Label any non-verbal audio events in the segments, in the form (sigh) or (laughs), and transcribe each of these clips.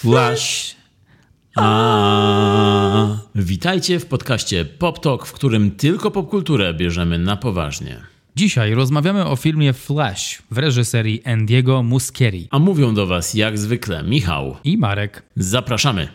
Flash. A. Witajcie w podcaście Pop Talk, w którym tylko popkulturę bierzemy na poważnie. Dzisiaj rozmawiamy o filmie Flash w reżyserii Andiego Muschietti A mówią do Was jak zwykle Michał. i Marek. Zapraszamy.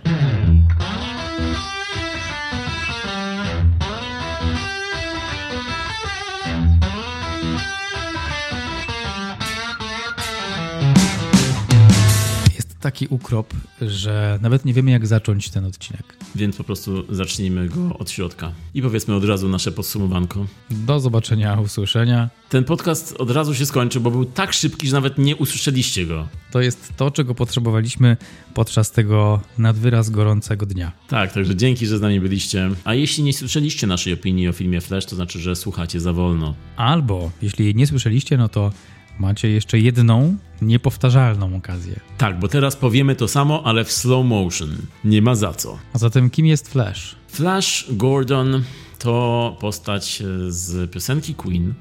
Taki ukrop, że nawet nie wiemy jak zacząć ten odcinek. Więc po prostu zacznijmy go od środka. I powiedzmy od razu nasze podsumowanko. Do zobaczenia, usłyszenia. Ten podcast od razu się skończy, bo był tak szybki, że nawet nie usłyszeliście go. To jest to, czego potrzebowaliśmy podczas tego nadwyraz gorącego dnia. Tak, także dzięki, że z nami byliście. A jeśli nie słyszeliście naszej opinii o filmie Flash, to znaczy, że słuchacie za wolno. Albo, jeśli nie słyszeliście, no to macie jeszcze jedną niepowtarzalną okazję. Tak, bo teraz powiemy to samo, ale w slow motion. Nie ma za co. A zatem kim jest Flash? Flash Gordon to postać z piosenki Queen.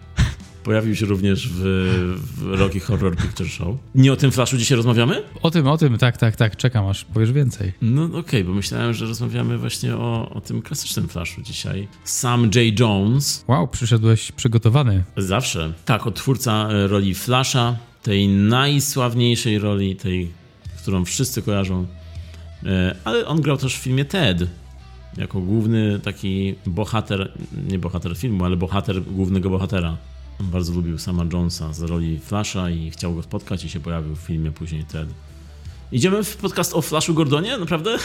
Pojawił się również w, w Rocky Horror Picture Show. Nie o tym Flashu dzisiaj rozmawiamy? O tym, o tym, tak, tak, tak, czekam aż powiesz więcej. No okej, bo myślałem, że rozmawiamy właśnie o, o tym klasycznym Flashu dzisiaj. Sam J. Jones, Wow, przyszedłeś przygotowany. zawsze. Tak, odtwórca e, roli Flasha, tej najsławniejszej roli, tej, którą wszyscy kojarzą. E, Ale on grał też w filmie Ted. Jako główny taki bohater, nie bohater filmu, ale bohater głównego bohatera. Bardzo lubił sama Jonesa z roli Flasha i chciał go spotkać i się pojawił w filmie później Ted. Idziemy w podcast o Flashu Gordonie? Naprawdę?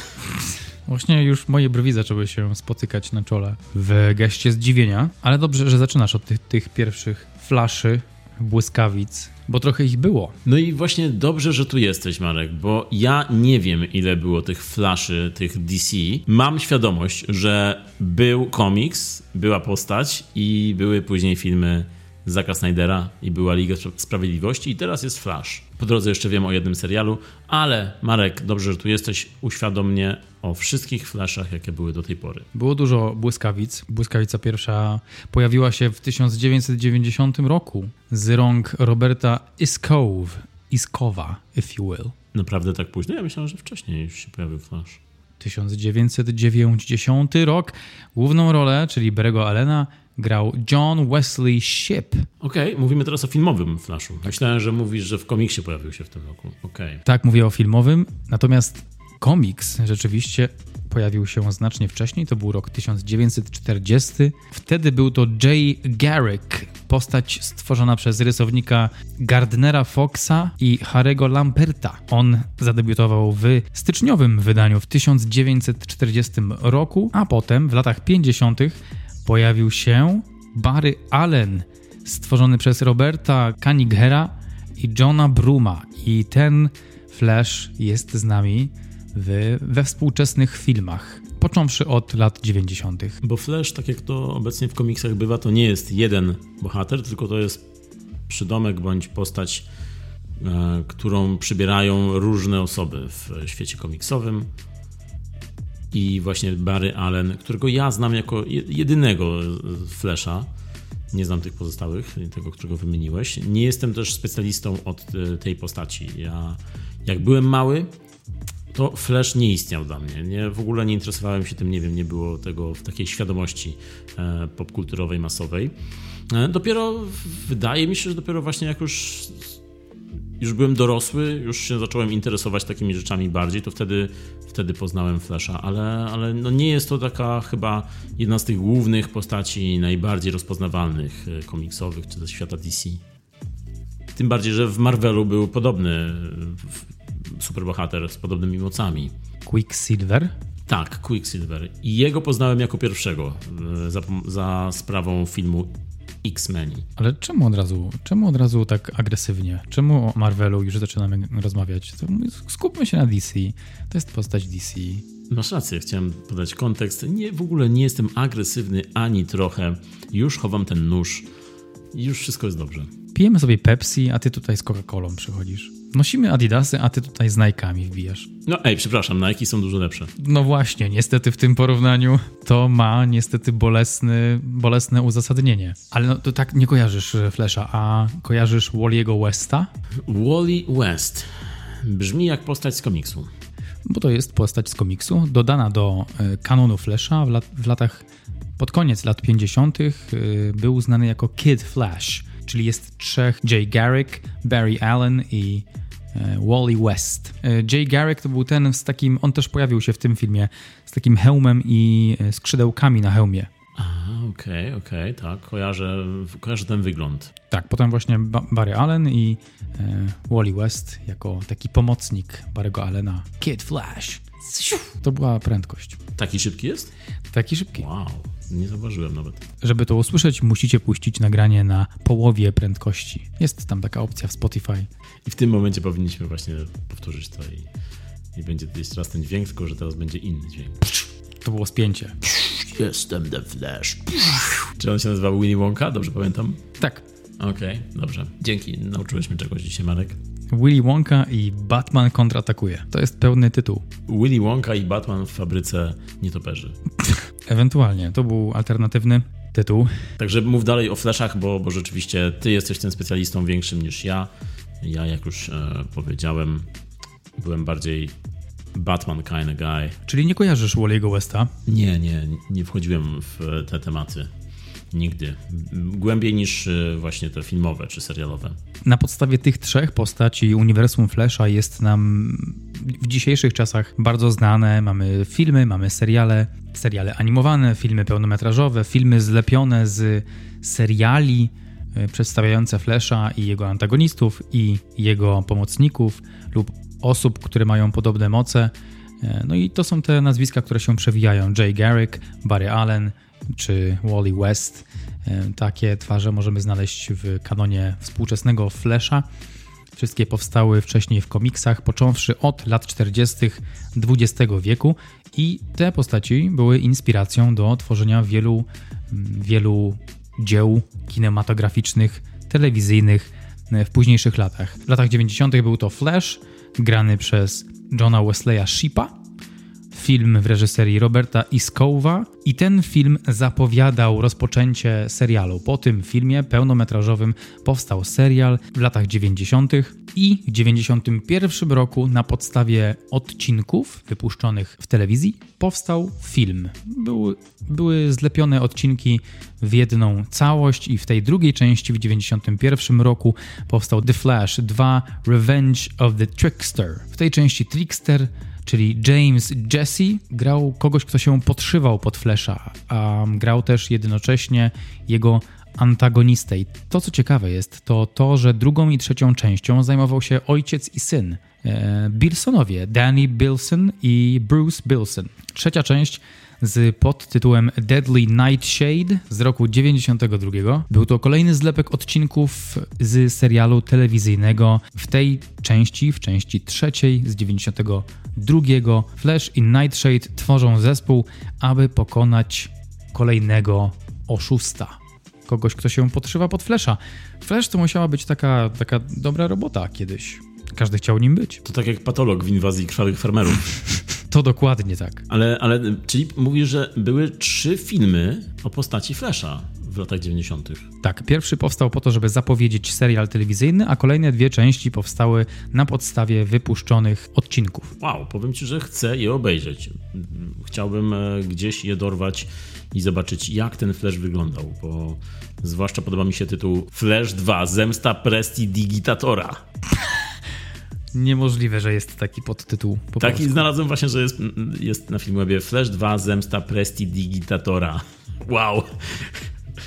Właśnie już moje brwi zaczęły się spotykać na czole w geście zdziwienia, ale dobrze, że zaczynasz od tych, tych pierwszych flaszy, błyskawic, bo trochę ich było. No i właśnie dobrze, że tu jesteś, Marek, bo ja nie wiem, ile było tych flaszy, tych DC. Mam świadomość, że był komiks, była postać i były później filmy Zacka Snydera i była Liga Sprawiedliwości i teraz jest Flash. Po drodze jeszcze wiem o jednym serialu, ale Marek, dobrze, że tu jesteś, uświadom mnie o wszystkich flashach, jakie były do tej pory. Było dużo błyskawic. Błyskawica pierwsza pojawiła się w 1990 roku z rąk Roberta Iskove, Iskowa, if you will. Naprawdę tak późno? Ja myślałem, że wcześniej już się pojawił Flash. 1990 rok. Główną rolę, czyli Berego Allena, grał John Wesley Shipp. Okej, mówimy teraz o filmowym Flashu. Myślałem, że mówisz, że w komiksie pojawił się w tym roku. Okej. Tak, mówię o filmowym, natomiast komiks rzeczywiście pojawił się znacznie wcześniej, to był rok 1940. Wtedy był to Jay Garrick, postać stworzona przez rysownika Gardnera Foxa i Harego Lamperta. On zadebiutował w styczniowym wydaniu w 1940 roku, a potem w latach 50. pojawił się Barry Allen, stworzony przez Roberta Canighera i Johna Bruma. I ten Flash jest z nami w, we współczesnych filmach, począwszy od lat 90. Bo Flash, tak jak to obecnie w komiksach bywa, to nie jest jeden bohater, tylko to jest przydomek bądź postać, e, którą przybierają różne osoby w świecie komiksowym. I właśnie Barry Allen, którego ja znam jako je- jedynego Flasha. Nie znam tych pozostałych, tego, którego wymieniłeś. Nie jestem też specjalistą od e, tej postaci. Ja, jak byłem mały, to Flash nie istniał dla mnie. Nie, w ogóle nie interesowałem się tym, nie wiem, nie było tego w takiej świadomości e, popkulturowej, masowej. E, dopiero, wydaje mi się, że dopiero właśnie jak już, już byłem dorosły, już się zacząłem interesować takimi rzeczami bardziej, to wtedy, wtedy poznałem Flasha, ale, ale no nie jest to taka chyba jedna z tych głównych postaci najbardziej rozpoznawalnych e, komiksowych czy ze świata DC. Tym bardziej, że w Marvelu był podobny superbohater z podobnymi mocami. Quicksilver. Tak, Quicksilver. I jego poznałem jako pierwszego e, za, za sprawą filmu X-Meni. Ale czemu od razu, czemu od razu tak agresywnie? Czemu o Marvelu już zaczynamy rozmawiać? Skupmy się na DC. To jest postać DC. Masz rację, chciałem podać kontekst. Nie, w ogóle nie jestem agresywny ani trochę. Już chowam ten nóż. Już wszystko jest dobrze. Pijemy sobie Pepsi, a ty tutaj z Coca-Colą przychodzisz. Nosimy Adidasy, a ty tutaj z Nike'ami wbijasz. No ej, przepraszam, Nike są dużo lepsze. No właśnie, niestety w tym porównaniu to ma niestety bolesny, bolesne uzasadnienie. Ale no, to tak nie kojarzysz e, Flasha, a kojarzysz Wally'ego Westa? Wally West. Brzmi jak postać z komiksu. bo to jest postać z komiksu, dodana do e, kanonu Flasha w, lat, w latach, pod koniec lat 50. E, był znany jako Kid Flash, czyli jest trzech, Jay Garrick, Barry Allen i e, Wally West. Jay Garrick to był ten z takim, on też pojawił się w tym filmie, z takim hełmem i skrzydełkami na hełmie. Okej, okay, okej, okay, tak, kojarzę, kojarzę ten wygląd. Tak, potem właśnie Barry Allen i e, Wally West jako taki pomocnik Barry'ego Allena. Kid Flash. To była prędkość. Taki szybki jest? Taki szybki. Wow, nie zauważyłem nawet. Żeby to usłyszeć, musicie puścić nagranie na połowie prędkości. Jest tam taka opcja w Spotify. I w tym momencie powinniśmy właśnie powtórzyć to i, i będzie jeszcze raz ten dźwięk, tylko że teraz będzie inny dźwięk. To było spięcie. Jestem The Flash. Czy on się nazywa Winnie Wonka? Dobrze pamiętam? Tak. Okej, okay, dobrze. Dzięki. Nauczyłeś mnie czegoś dzisiaj, Marek. Willy Wonka i Batman kontratakuje. To jest pełny tytuł. Willy Wonka i Batman w fabryce nietoperzy. (laughs) Ewentualnie. To był alternatywny tytuł. Także mów dalej o flashach, bo, bo rzeczywiście ty jesteś tym specjalistą większym niż ja. Ja, jak już e, powiedziałem, byłem bardziej Batman kind of guy. Czyli nie kojarzysz Wally'ego Westa? Nie, nie, nie wchodziłem w te tematy. Nigdy. Głębiej niż e, właśnie te filmowe czy serialowe. Na podstawie tych trzech postaci uniwersum Flasha jest nam w dzisiejszych czasach bardzo znane. Mamy filmy, mamy seriale, seriale animowane, filmy pełnometrażowe, filmy zlepione z seriali e, przedstawiające Flasha i jego antagonistów i jego pomocników lub osób, które mają podobne moce. E, no i to są te nazwiska, które się przewijają. Jay Garrick, Barry Allen czy Wally West. E, takie twarze możemy znaleźć w kanonie współczesnego Flasha. Wszystkie powstały wcześniej w komiksach, począwszy od lat 40. XX wieku, i te postaci były inspiracją do tworzenia wielu, wielu dzieł kinematograficznych, telewizyjnych e, w późniejszych latach. W latach 90. był to Flash, grany przez Johna Wesleya Shipa. Film w reżyserii Roberta Iskowa i ten film zapowiadał rozpoczęcie serialu. Po tym filmie pełnometrażowym powstał serial w latach 90. i w 91 roku na podstawie odcinków wypuszczonych w telewizji powstał film. Były, były zlepione odcinki w jedną całość i w tej drugiej części w 91 roku powstał The Flash 2 Revenge of the Trickster. W tej części Trickster czyli James Jesse grał kogoś, kto się podszywał pod Flasha, a grał też jednocześnie jego antagonistę. I to, co ciekawe jest, to to, że drugą i trzecią częścią zajmował się ojciec i syn. E, Bilsonowie, Danny Bilson i Bruce Bilson. Trzecia część z podtytułem Deadly Nightshade z roku 92. Był to kolejny zlepek odcinków z serialu telewizyjnego w tej części, w części trzeciej z 92. Flash i Nightshade tworzą zespół, aby pokonać kolejnego oszusta. Kogoś, kto się podszywa pod Flasha. Flash to musiała być taka, taka dobra robota kiedyś. Każdy chciał nim być. To tak jak patolog w inwazji krwawych farmerów. (laughs) To dokładnie tak. Ale, ale czyli mówisz, że były trzy filmy o postaci Flasha w latach 90. Tak, pierwszy powstał po to, żeby zapowiedzieć serial telewizyjny, a kolejne dwie części powstały na podstawie wypuszczonych odcinków. Wow, powiem ci, że chcę je obejrzeć. Chciałbym e, gdzieś je dorwać i zobaczyć, jak ten Flash wyglądał, bo zwłaszcza podoba mi się tytuł Flash 2 Zemsta Prestidigitatora. Niemożliwe, że jest taki podtytuł. Po taki polsku. znalazłem właśnie, że jest, jest na Filmwebie Flash 2 Zemsta Prestidigitatora. Wow.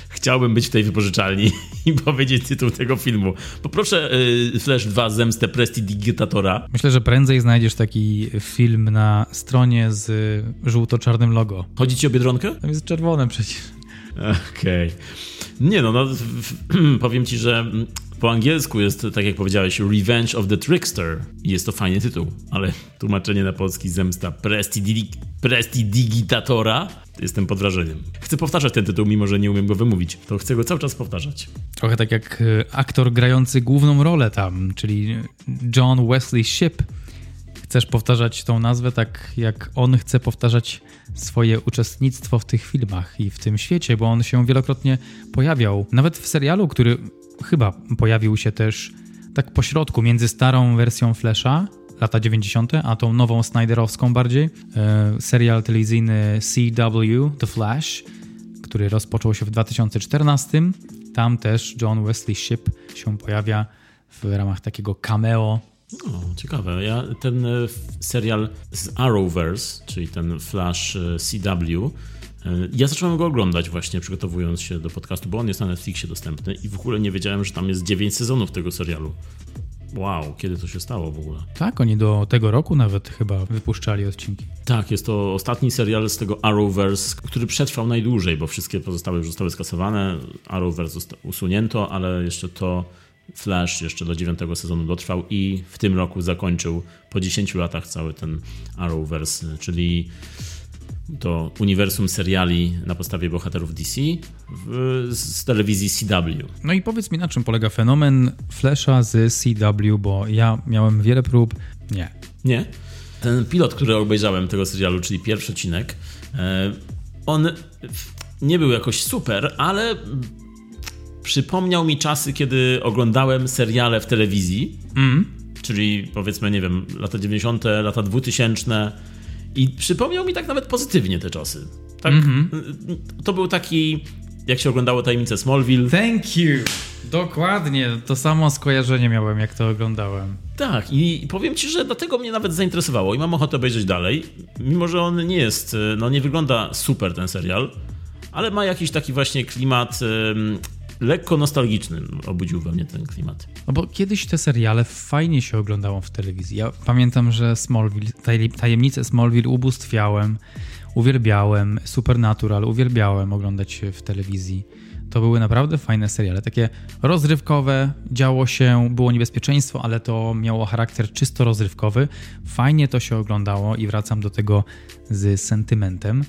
Chciałbym być w tej wypożyczalni (laughs) i powiedzieć tytuł tego filmu. Poproszę y, Flash 2 Zemstę Prestidigitatora. Myślę, że prędzej znajdziesz taki film na stronie z żółto-czarnym logo. Chodzi ci o Biedronkę? Tam jest czerwone przecież. Okej. Okay. Nie no, no (clears throat) powiem ci, że po angielsku jest, tak jak powiedziałeś, Revenge of the Trickster. Jest to fajny tytuł, ale (laughs) tłumaczenie na polski zemsta Prestidigitatora jestem pod wrażeniem. Chcę powtarzać ten tytuł, mimo że nie umiem go wymówić. To chcę go cały czas powtarzać. Trochę tak jak e, aktor grający główną rolę tam, czyli John Wesley Shipp. Chcesz powtarzać tą nazwę tak, jak on chce powtarzać swoje uczestnictwo w tych filmach i w tym świecie, bo on się wielokrotnie pojawiał. Nawet w serialu, który chyba pojawił się też tak pośrodku między starą wersją Flasha lata 90., a tą nową Snyderowską bardziej. E, serial telewizyjny CW, The Flash, który rozpoczął się w 2014. Tam też John Wesley Shipp się pojawia w ramach takiego cameo. O, ciekawe. Ja ten e, serial z Arrowverse, czyli ten Flash e, CW, ja zacząłem go oglądać właśnie przygotowując się do podcastu, bo on jest na Netflixie dostępny i w ogóle nie wiedziałem, że tam jest 9 sezonów tego serialu. Wow, kiedy to się stało w ogóle? Tak, oni do tego roku nawet chyba wypuszczali odcinki. Tak, jest to ostatni serial z tego Arrowverse, który przetrwał najdłużej, bo wszystkie pozostałe już zostały skasowane. Arrowverse usunięto, ale jeszcze to Flash jeszcze do dziewiątego sezonu dotrwał i w tym roku zakończył po 10 latach cały ten Arrowverse, czyli to uniwersum seriali na podstawie bohaterów DC w, z telewizji CW. No i powiedz mi, na czym polega fenomen Flasha z CW, bo ja miałem wiele prób. Nie. Nie? Ten pilot, który obejrzałem tego serialu, czyli pierwszy odcinek, e, on nie był jakoś super, ale przypomniał mi czasy, kiedy oglądałem seriale w telewizji, mm. czyli powiedzmy, nie wiem, lata 90., lata 2000 i przypomniał mi tak nawet pozytywnie te czasy. Tak, mm -hmm. To był taki, jak się oglądało tajemnicę Smallville. Thank you! Dokładnie, to samo skojarzenie miałem, jak to oglądałem. Tak, i powiem ci, że dlatego mnie nawet zainteresowało i mam ochotę obejrzeć dalej, mimo że on nie jest, no nie wygląda super ten serial, ale ma jakiś taki właśnie klimat lekko nostalgiczny obudził we mnie ten klimat. No bo kiedyś te seriale fajnie się oglądało w telewizji. Ja pamiętam, że Smallville, tajemnice Smallville ubóstwiałem, uwielbiałem, Supernatural uwielbiałem oglądać w telewizji. To były naprawdę fajne seriale, takie rozrywkowe, działo się, było niebezpieczeństwo, ale to miało charakter czysto rozrywkowy. Fajnie to się oglądało i wracam do tego z sentymentem.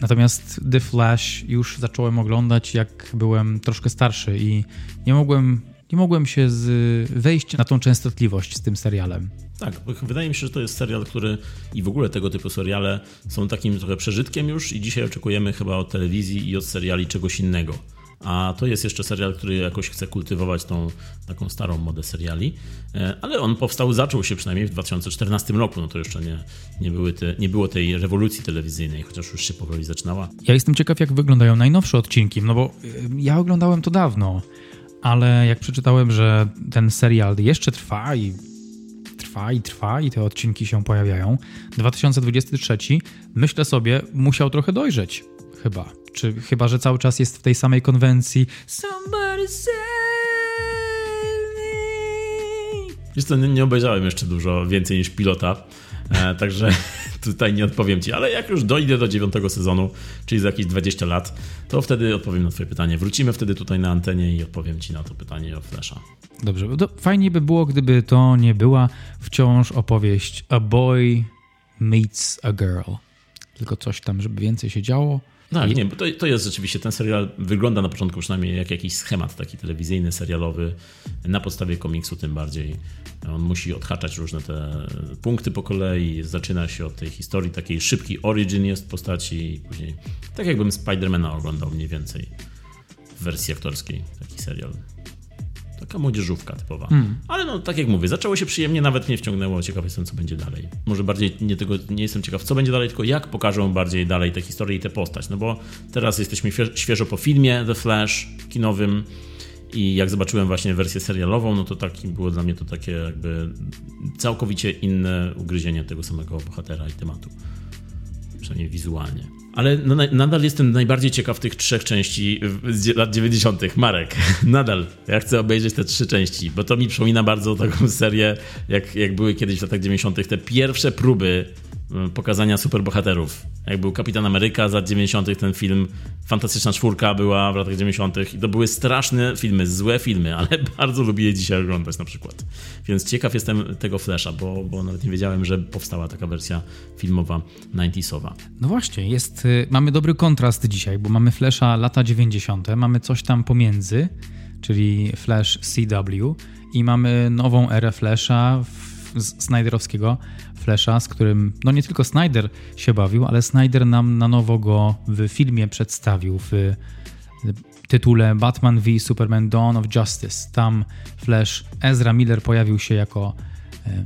Natomiast The Flash już zacząłem oglądać, jak byłem troszkę starszy i nie mogłem, nie mogłem się z, wejść na tą częstotliwość z tym serialem. Tak, wydaje mi się, że to jest serial, który i w ogóle tego typu seriale są takim trochę przeżytkiem już i dzisiaj oczekujemy chyba od telewizji i od seriali czegoś innego a to jest jeszcze serial, który jakoś chce kultywować tą taką starą modę seriali, e, ale on powstał, zaczął się przynajmniej w 2014 roku, no to jeszcze nie, nie, były te, nie było tej rewolucji telewizyjnej, chociaż już się powoli zaczynała. Ja jestem ciekaw, jak wyglądają najnowsze odcinki, no bo e, ja oglądałem to dawno, ale jak przeczytałem, że ten serial jeszcze trwa i trwa i trwa i te odcinki się pojawiają, 2023, myślę sobie, musiał trochę dojrzeć, chyba czy chyba, że cały czas jest w tej samej konwencji. Somebody save me. Wiesz co, nie, nie obejrzałem jeszcze dużo więcej niż pilota, e, także (laughs) tutaj nie odpowiem ci, ale jak już dojdę do dziewiątego sezonu, czyli za jakieś 20 lat, to wtedy odpowiem na twoje pytanie. Wrócimy wtedy tutaj na antenie i odpowiem ci na to pytanie o Flasha. Dobrze, fajnie by było, gdyby to nie była wciąż opowieść A Boy Meets a Girl. Tylko coś tam, żeby więcej się działo. Tak, I... nie, bo to, to jest rzeczywiście, ten serial wygląda na początku przynajmniej jak jakiś schemat taki telewizyjny, serialowy, na podstawie komiksu tym bardziej. On musi odhaczać różne te punkty po kolei, zaczyna się od tej historii, takiej szybki origin jest postaci i później, tak jakbym Spidermana oglądał mniej więcej w wersji aktorskiej, taki serial. Taka młodzieżówka typowa. Hmm. Ale no, tak jak mówię, zaczęło się przyjemnie, nawet mnie wciągnęło. Ciekaw jestem, co będzie dalej. Może bardziej nie, tego, nie jestem ciekaw, co będzie dalej, tylko jak pokażą bardziej dalej tę historię i tę postać. No bo teraz jesteśmy świeżo po filmie The Flash kinowym i jak zobaczyłem właśnie wersję serialową, no to taki było dla mnie to takie jakby całkowicie inne ugryzienie tego samego bohatera i tematu. Przynajmniej wizualnie. Ale no, nadal jestem najbardziej ciekaw tych trzech części z lat 90. Marek, (laughs) nadal. Ja chcę obejrzeć te trzy części, bo to mi przypomina bardzo taką serię, jak, jak były kiedyś w latach 90. te pierwsze próby pokazania superbohaterów. Jak był Kapitan Ameryka z lat 90., ten film, Fantastyczna Czwórka była w latach 90. i to były straszne filmy, złe filmy, ale (laughs) bardzo lubię je dzisiaj oglądać na przykład. Więc ciekaw jestem tego Flasha, bo, bo nawet nie wiedziałem, że powstała taka wersja filmowa 90sowa. No właśnie, jest, y, mamy dobry kontrast dzisiaj, bo mamy Flasha lata 90., mamy coś tam pomiędzy, czyli Flash CW i mamy nową erę Flasha Snyderowskiego Flasha, z którym no nie tylko Snyder się bawił, ale Snyder nam na nowo go w filmie przedstawił w tytule Batman v Superman Dawn of Justice. Tam Flash Ezra Miller pojawił się jako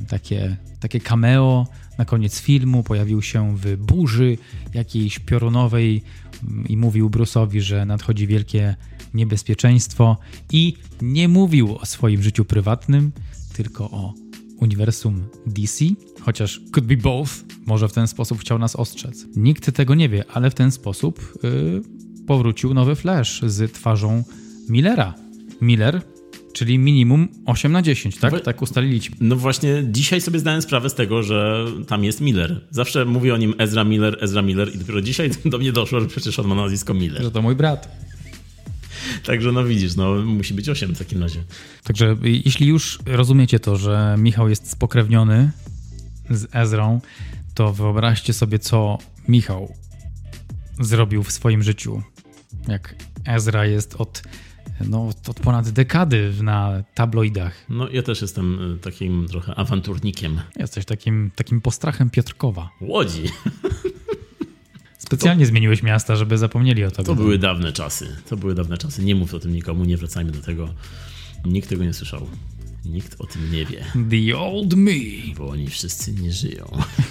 takie, takie cameo na koniec filmu, pojawił się w burzy jakiejś piorunowej mm, i mówił Bruce'owi, że nadchodzi wielkie niebezpieczeństwo i nie mówił o swoim życiu prywatnym, tylko o uniwersum DC, chociaż could be both, może w ten sposób chciał nas ostrzec. Nikt tego nie wie, ale w ten sposób yy, powrócił nowy Flash z twarzą Millera. Miller Czyli minimum 8 na 10, tak? No, tak ustaliliśmy. No właśnie, dzisiaj sobie zdałem sprawę z tego, że tam jest Miller. Zawsze mówię o nim Ezra Miller, Ezra Miller i dopiero dzisiaj (laughs) do mnie doszło, że przecież on ma nazwisko Miller. Że to mój brat. Także no widzisz, no musi być 8 w takim razie. Także jeśli już rozumiecie to, że Michał jest spokrewniony z Ezrą, to wyobraźcie sobie, co Michał zrobił w swoim życiu. Jak Ezra jest od no, od ponad dekady na tabloidach. No, ja też jestem y, takim trochę awanturnikiem. Jesteś takim, takim postrachem Piotrkowa. Łodzi. (laughs) Specjalnie to, zmieniłeś miasta, żeby zapomnieli o tobie. To były dawne czasy. To były dawne czasy. Nie mów o tym nikomu, nie wracajmy do tego. Nikt tego nie słyszał. Nikt o tym nie wie. The old me. Bo oni wszyscy nie żyją.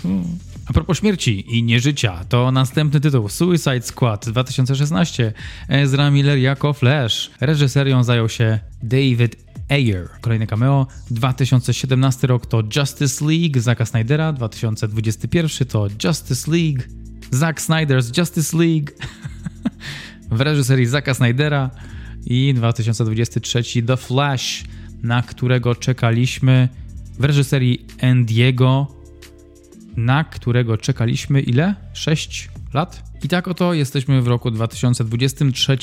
(laughs) A propos śmierci i nieżycia, to następny tytuł Suicide Squad 2016. Ezra Miller jako Flash. Reżyserią zajął się David Ayer. Kolejne cameo. 2017 rok to Justice League Zacka Snydera. 2021 to Justice League. Zack Snyder's Justice League. (laughs) w reżyserii Zacka Snydera. I 2023 The Flash, na którego czekaliśmy w reżyserii Andiego na którego czekaliśmy ile? 6 lat? I tak oto jesteśmy w roku 2023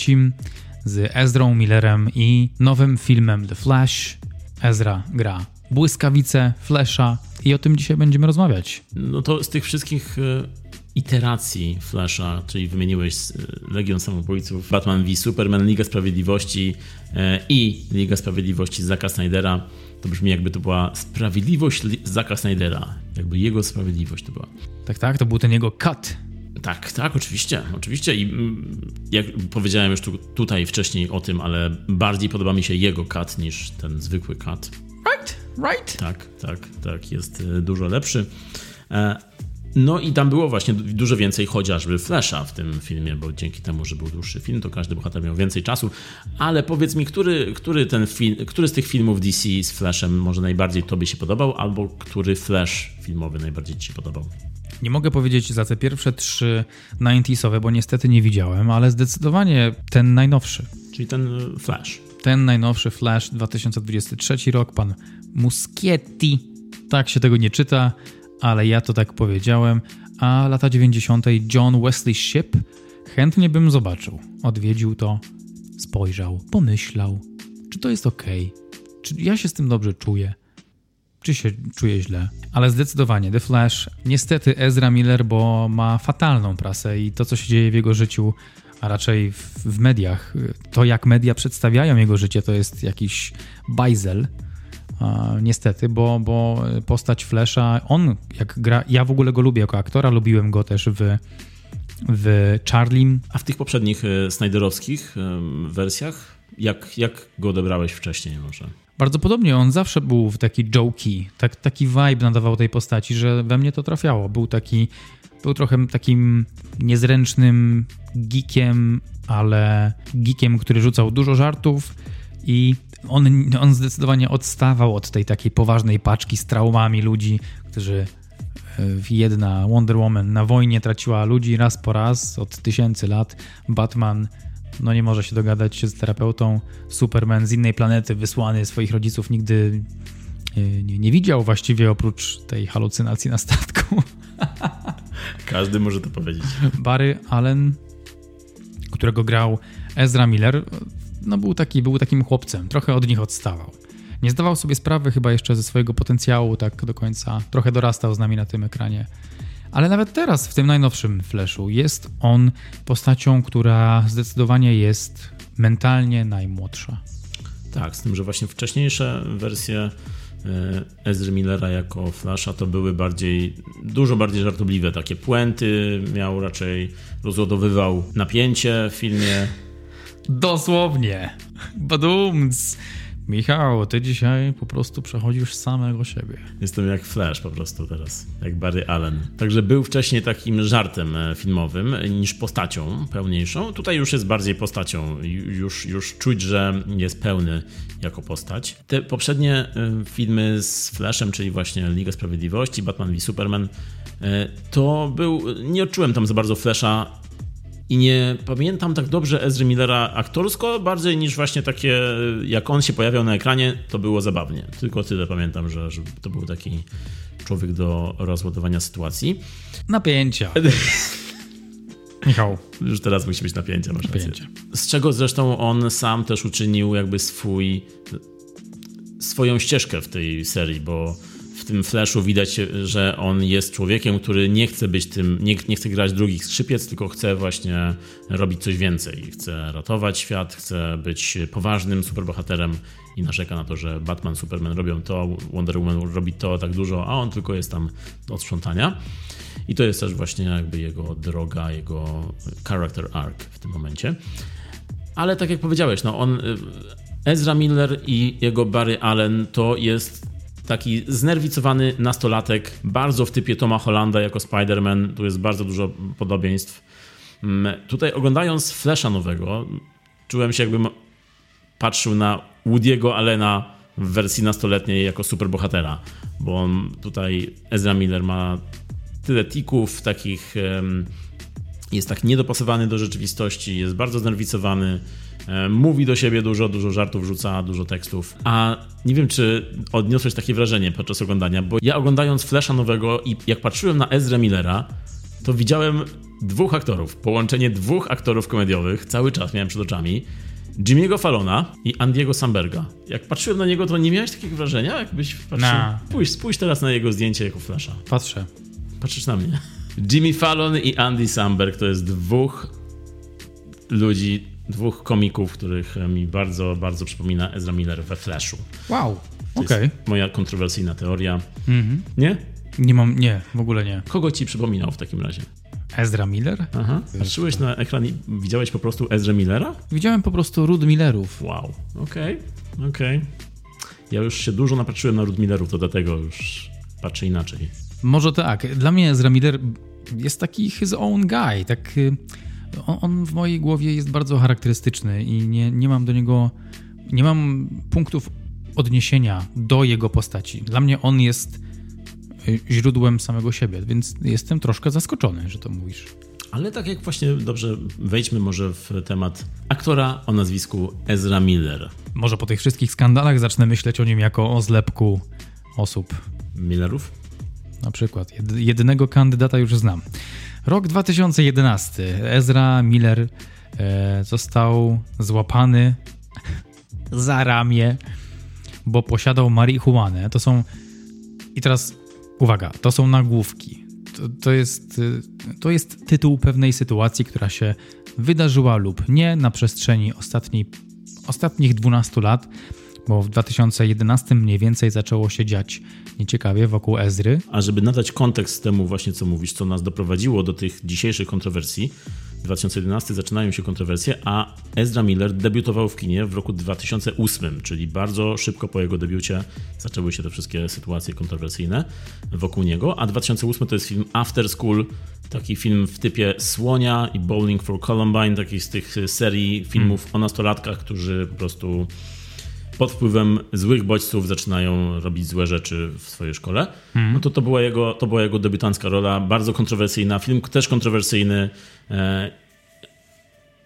z Ezrą Millerem i nowym filmem The Flash. Ezra gra błyskawice, Flasha i o tym dzisiaj będziemy rozmawiać. No to z tych wszystkich e, iteracji Flasha, czyli wymieniłeś e, Legion Samobójców, Batman v Superman, Liga Sprawiedliwości e, i Liga Sprawiedliwości Zacka Snydera, to brzmi jakby to była sprawiedliwość Zacka Snydera. Jakby jego sprawiedliwość to była. Tak, tak, to był ten jego cut. Tak, tak, oczywiście, oczywiście i mm, jak powiedziałem już tu, tutaj wcześniej o tym, ale bardziej podoba mi się jego cut niż ten zwykły cut. Right, right. Tak, tak, tak, jest e, dużo lepszy. No i tam było właśnie dużo więcej chociażby Flasha w tym filmie, bo dzięki temu, że był dłuższy film, to każdy bohater miał więcej czasu. Ale powiedz mi, który, który, ten film, który z tych filmów DC z Flashem może najbardziej tobie się podobał, albo który Flash filmowy najbardziej ci się podobał? Nie mogę powiedzieć za te pierwsze trzy 90sowe, bo niestety nie widziałem, ale zdecydowanie ten najnowszy. Czyli ten e, Flash. Ten najnowszy Flash 2023 rok, pan Muschietti. Tak się tego nie czyta ale ja to tak powiedziałem, a lata 90. John Wesley Shipp chętnie bym zobaczył. Odwiedził to, spojrzał, pomyślał, czy to jest ok, czy ja się z tym dobrze czuję, czy się czuję źle. Ale zdecydowanie The Flash, niestety Ezra Miller, bo ma fatalną prasę i to, co się dzieje w jego życiu, a raczej w, w mediach, to jak media przedstawiają jego życie, to jest jakiś bajzel niestety, bo, bo postać Flasha, on jak gra, ja w ogóle go lubię jako aktora, lubiłem go też w, w Charlie. A w tych poprzednich e, Snyderowskich wersjach, jak, jak go odebrałeś wcześniej może? Bardzo podobnie, on zawsze był w taki jokey, tak, taki vibe nadawał tej postaci, że we mnie to trafiało. Był taki, był trochę takim niezręcznym geekiem, ale geekiem, który rzucał dużo żartów i on, on zdecydowanie odstawał od tej takiej poważnej paczki z traumami ludzi, którzy e, jedna Wonder Woman na wojnie traciła ludzi raz po raz od tysięcy lat. Batman no nie może się dogadać się z terapeutą. Superman z innej planety wysłany swoich rodziców nigdy nie, nie, nie widział właściwie oprócz tej halucynacji na statku. (laughs) Każdy może to powiedzieć. Barry Allen, którego grał Ezra Miller, no był, taki, był takim chłopcem, trochę od nich odstawał. Nie zdawał sobie sprawy chyba jeszcze ze swojego potencjału tak do końca. Trochę dorastał z nami na tym ekranie. Ale nawet teraz, w tym najnowszym Flashu, jest on postacią, która zdecydowanie jest mentalnie najmłodsza. Tak, z tym, że właśnie wcześniejsze wersje e, Ezry Millera jako Flasha to były bardziej, dużo bardziej żartobliwe, takie puenty, miał raczej, rozładowywał napięcie w filmie, Dosłownie. Badumc. Michał, ty dzisiaj po prostu przechodzisz samego siebie. Jestem jak Flash po prostu teraz, jak Barry Allen. Także był wcześniej takim żartem e, filmowym niż postacią pełniejszą. Tutaj już jest bardziej postacią. Już, już czuć, że jest pełny jako postać. Te poprzednie e, filmy z Flashem, czyli właśnie Liga Sprawiedliwości, Batman v Superman, e, to był. Nie odczułem tam za bardzo Flasha i nie pamiętam tak dobrze Ezry Millera aktorsko, bardziej niż właśnie takie, jak on się pojawiał na ekranie, to było zabawnie. Tylko tyle pamiętam, że, że to był taki człowiek do rozładowania sytuacji. Napięcia. (laughs) Michał. Już teraz musi być napięcie, masz napięcie. Rację. Z czego zresztą on sam też uczynił jakby swój swoją ścieżkę w tej serii, bo tym Flashu widać, że on jest człowiekiem, który nie chce być tym, nie, nie chce grać drugich skrzypiec, tylko chce właśnie robić coś więcej. Chce ratować świat, chce być poważnym superbohaterem i narzeka na to, że Batman, Superman robią to, Wonder Woman robi to tak dużo, a on tylko jest tam od sprzątania. I to jest też właśnie jakby jego droga, jego character arc w tym momencie. Ale tak jak powiedziałeś, no on Ezra Miller i jego Barry Allen to jest taki znerwicowany nastolatek, bardzo w typie Toma Hollanda jako Spider-Man. Tu jest bardzo dużo podobieństw. Mm, tutaj oglądając Flasha nowego, czułem się jakbym patrzył na Woody'ego Allena w wersji nastoletniej jako superbohatera, bo on tutaj Ezra Miller ma tyle tików takich jest tak niedopasowany do rzeczywistości, jest bardzo znerwicowany, mówi do siebie dużo, dużo żartów rzuca, dużo tekstów. A nie wiem, czy odniosłeś takie wrażenie podczas oglądania, bo ja oglądając Flasha nowego i jak patrzyłem na Ezra Millera, to widziałem dwóch aktorów, połączenie dwóch aktorów komediowych, cały czas miałem przed oczami. Jimmy'ego Falona i Andiego Samberga. Jak patrzyłem na niego, to nie miałeś takiego wrażenia? Jakbyś patrzył... Na. Spójrz, spójrz teraz na jego zdjęcie jako Flasha. Patrzę. Patrzysz na mnie. Jimmy Fallon i Andy Samberg to jest dwóch ludzi dwóch komików, których mi bardzo, bardzo przypomina Ezra Miller we Flashu. Wow, okej. Okay. Moja kontrowersyjna teoria. Mm-hmm. Nie? Nie mam, nie, w ogóle nie. Kogo ci przypominał w takim razie? Ezra Miller? Aha. Patrzyłeś na ekran i widziałeś po prostu Ezra Millera? Widziałem po prostu Rud Millerów. Wow, okej, okay. okej. Okay. Ja już się dużo napatrzyłem na Rud Millerów, to dlatego już patrzę inaczej. Może tak. Dla mnie Ezra Miller jest taki his own guy, tak y, on, on, w mojej głowie jest bardzo charakterystyczny i nie, nie mam do niego, nie mam punktów odniesienia do jego postaci. Dla mnie on jest y, źródłem samego siebie, więc jestem troszkę zaskoczony, że to mówisz. Ale tak jak właśnie dobrze, wejdźmy może w temat aktora o nazwisku Ezra Miller. Może po tych wszystkich skandalach zacznę myśleć o nim jako o zlepku osób. Millerów? Na przykład. Jedynego kandydata już znam. Rok 2011. Ezra Miller e, został złapany za ramię, bo posiadał marihuanę. To są. I teraz uwaga, to są nagłówki. To, to, jest, e, to jest tytuł pewnej sytuacji, która się wydarzyła lub nie na przestrzeni ostatniej, ostatnich 12 lat bo w 2011 mniej więcej zaczęło się dziać nieciekawie wokół Ezry. A żeby nadać kontekst temu właśnie, co mówisz, co nas doprowadziło do tych dzisiejszych kontrowersji, 2011 zaczynają się kontrowersje, a Ezra Miller debiutował w kinie w roku 2008, czyli bardzo szybko po jego debiucie zaczęły się te wszystkie sytuacje kontrowersyjne wokół niego, a 2008 to jest film After School, taki film w typie Słonia i Bowling for Columbine, taki z tych serii filmów hmm. o nastolatkach, którzy po prostu pod wpływem złych bodźców zaczynają robić złe rzeczy w swojej szkole. Mm. No to to była, jego, to była jego debiutancka rola, bardzo kontrowersyjna, film też kontrowersyjny. E,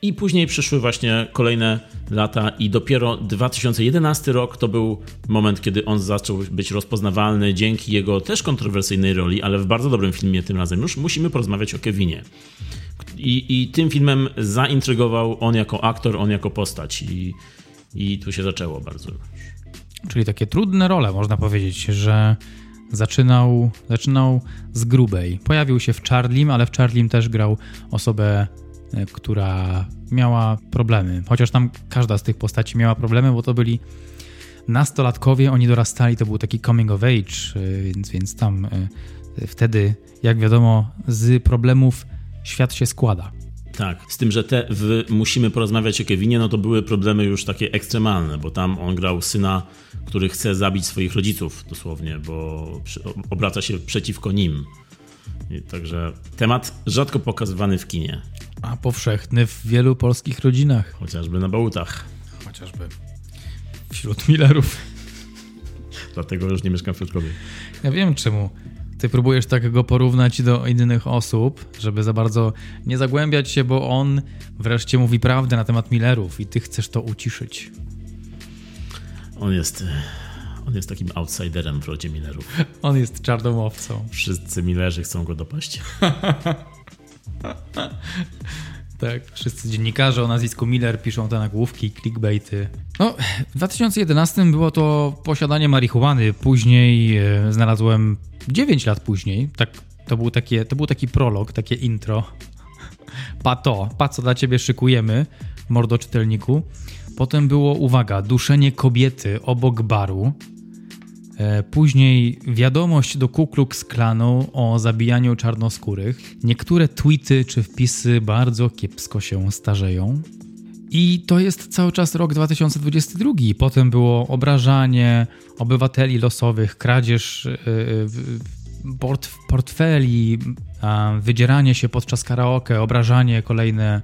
I później przyszły właśnie kolejne lata, i dopiero 2011 rok to był moment, kiedy on zaczął być rozpoznawalny dzięki jego też kontrowersyjnej roli, ale w bardzo dobrym filmie tym razem. Już musimy porozmawiać o Kevinie. I, I tym filmem zaintrygował on jako aktor, on jako postać. I i tu się zaczęło bardzo. Czyli takie trudne role, można powiedzieć, że zaczynał, zaczynał z grubej. Pojawił się w Charlim, ale w Charlim też grał osobę, e, która miała problemy. Chociaż tam każda z tych postaci miała problemy, bo to byli nastolatkowie, oni dorastali, to był taki coming of age, e, więc, więc tam e, wtedy, jak wiadomo, z problemów świat się składa. Tak, z tym, że te w Musimy porozmawiać o Kevinie, no to były problemy już takie ekstremalne, bo tam on grał syna, który chce zabić swoich rodziców dosłownie, bo obraca się przeciwko nim. I także temat rzadko pokazywany w kinie. A powszechny w wielu polskich rodzinach. Chociażby na bałutach. Chociażby wśród Millerów. Dlatego już nie mieszkam w Piotrkowie. Ja wiem czemu. Ty próbujesz tak go porównać do innych osób, żeby za bardzo nie zagłębiać się, bo on wreszcie mówi prawdę na temat Millerów i ty chcesz to uciszyć. On jest on jest takim outsiderem w rodzie Millerów. (laughs) On jest czarną owcą. Wszyscy Millerzy chcą go dopaść. (laughs) tak, wszyscy dziennikarze o nazwisku Miller piszą te nagłówki, clickbaity. No, w 2011 było to posiadanie marihuany. Później e, znalazłem 9 lat później. Tak, to, był takie, to był taki prolog, takie intro. (laughs) Pa to, pa co dla ciebie szykujemy, mordo czytelniku. Potem było, uwaga, duszenie kobiety obok baru. E, później wiadomość do Ku Klux Klanu o zabijaniu czarnoskórych. Niektóre tweety czy wpisy bardzo kiepsko się starzeją. I to jest cały czas rok 2022. Potem było obrażanie obywateli losowych, kradzież e, port portfeli, wydzieranie się podczas karaoke, obrażanie kolejne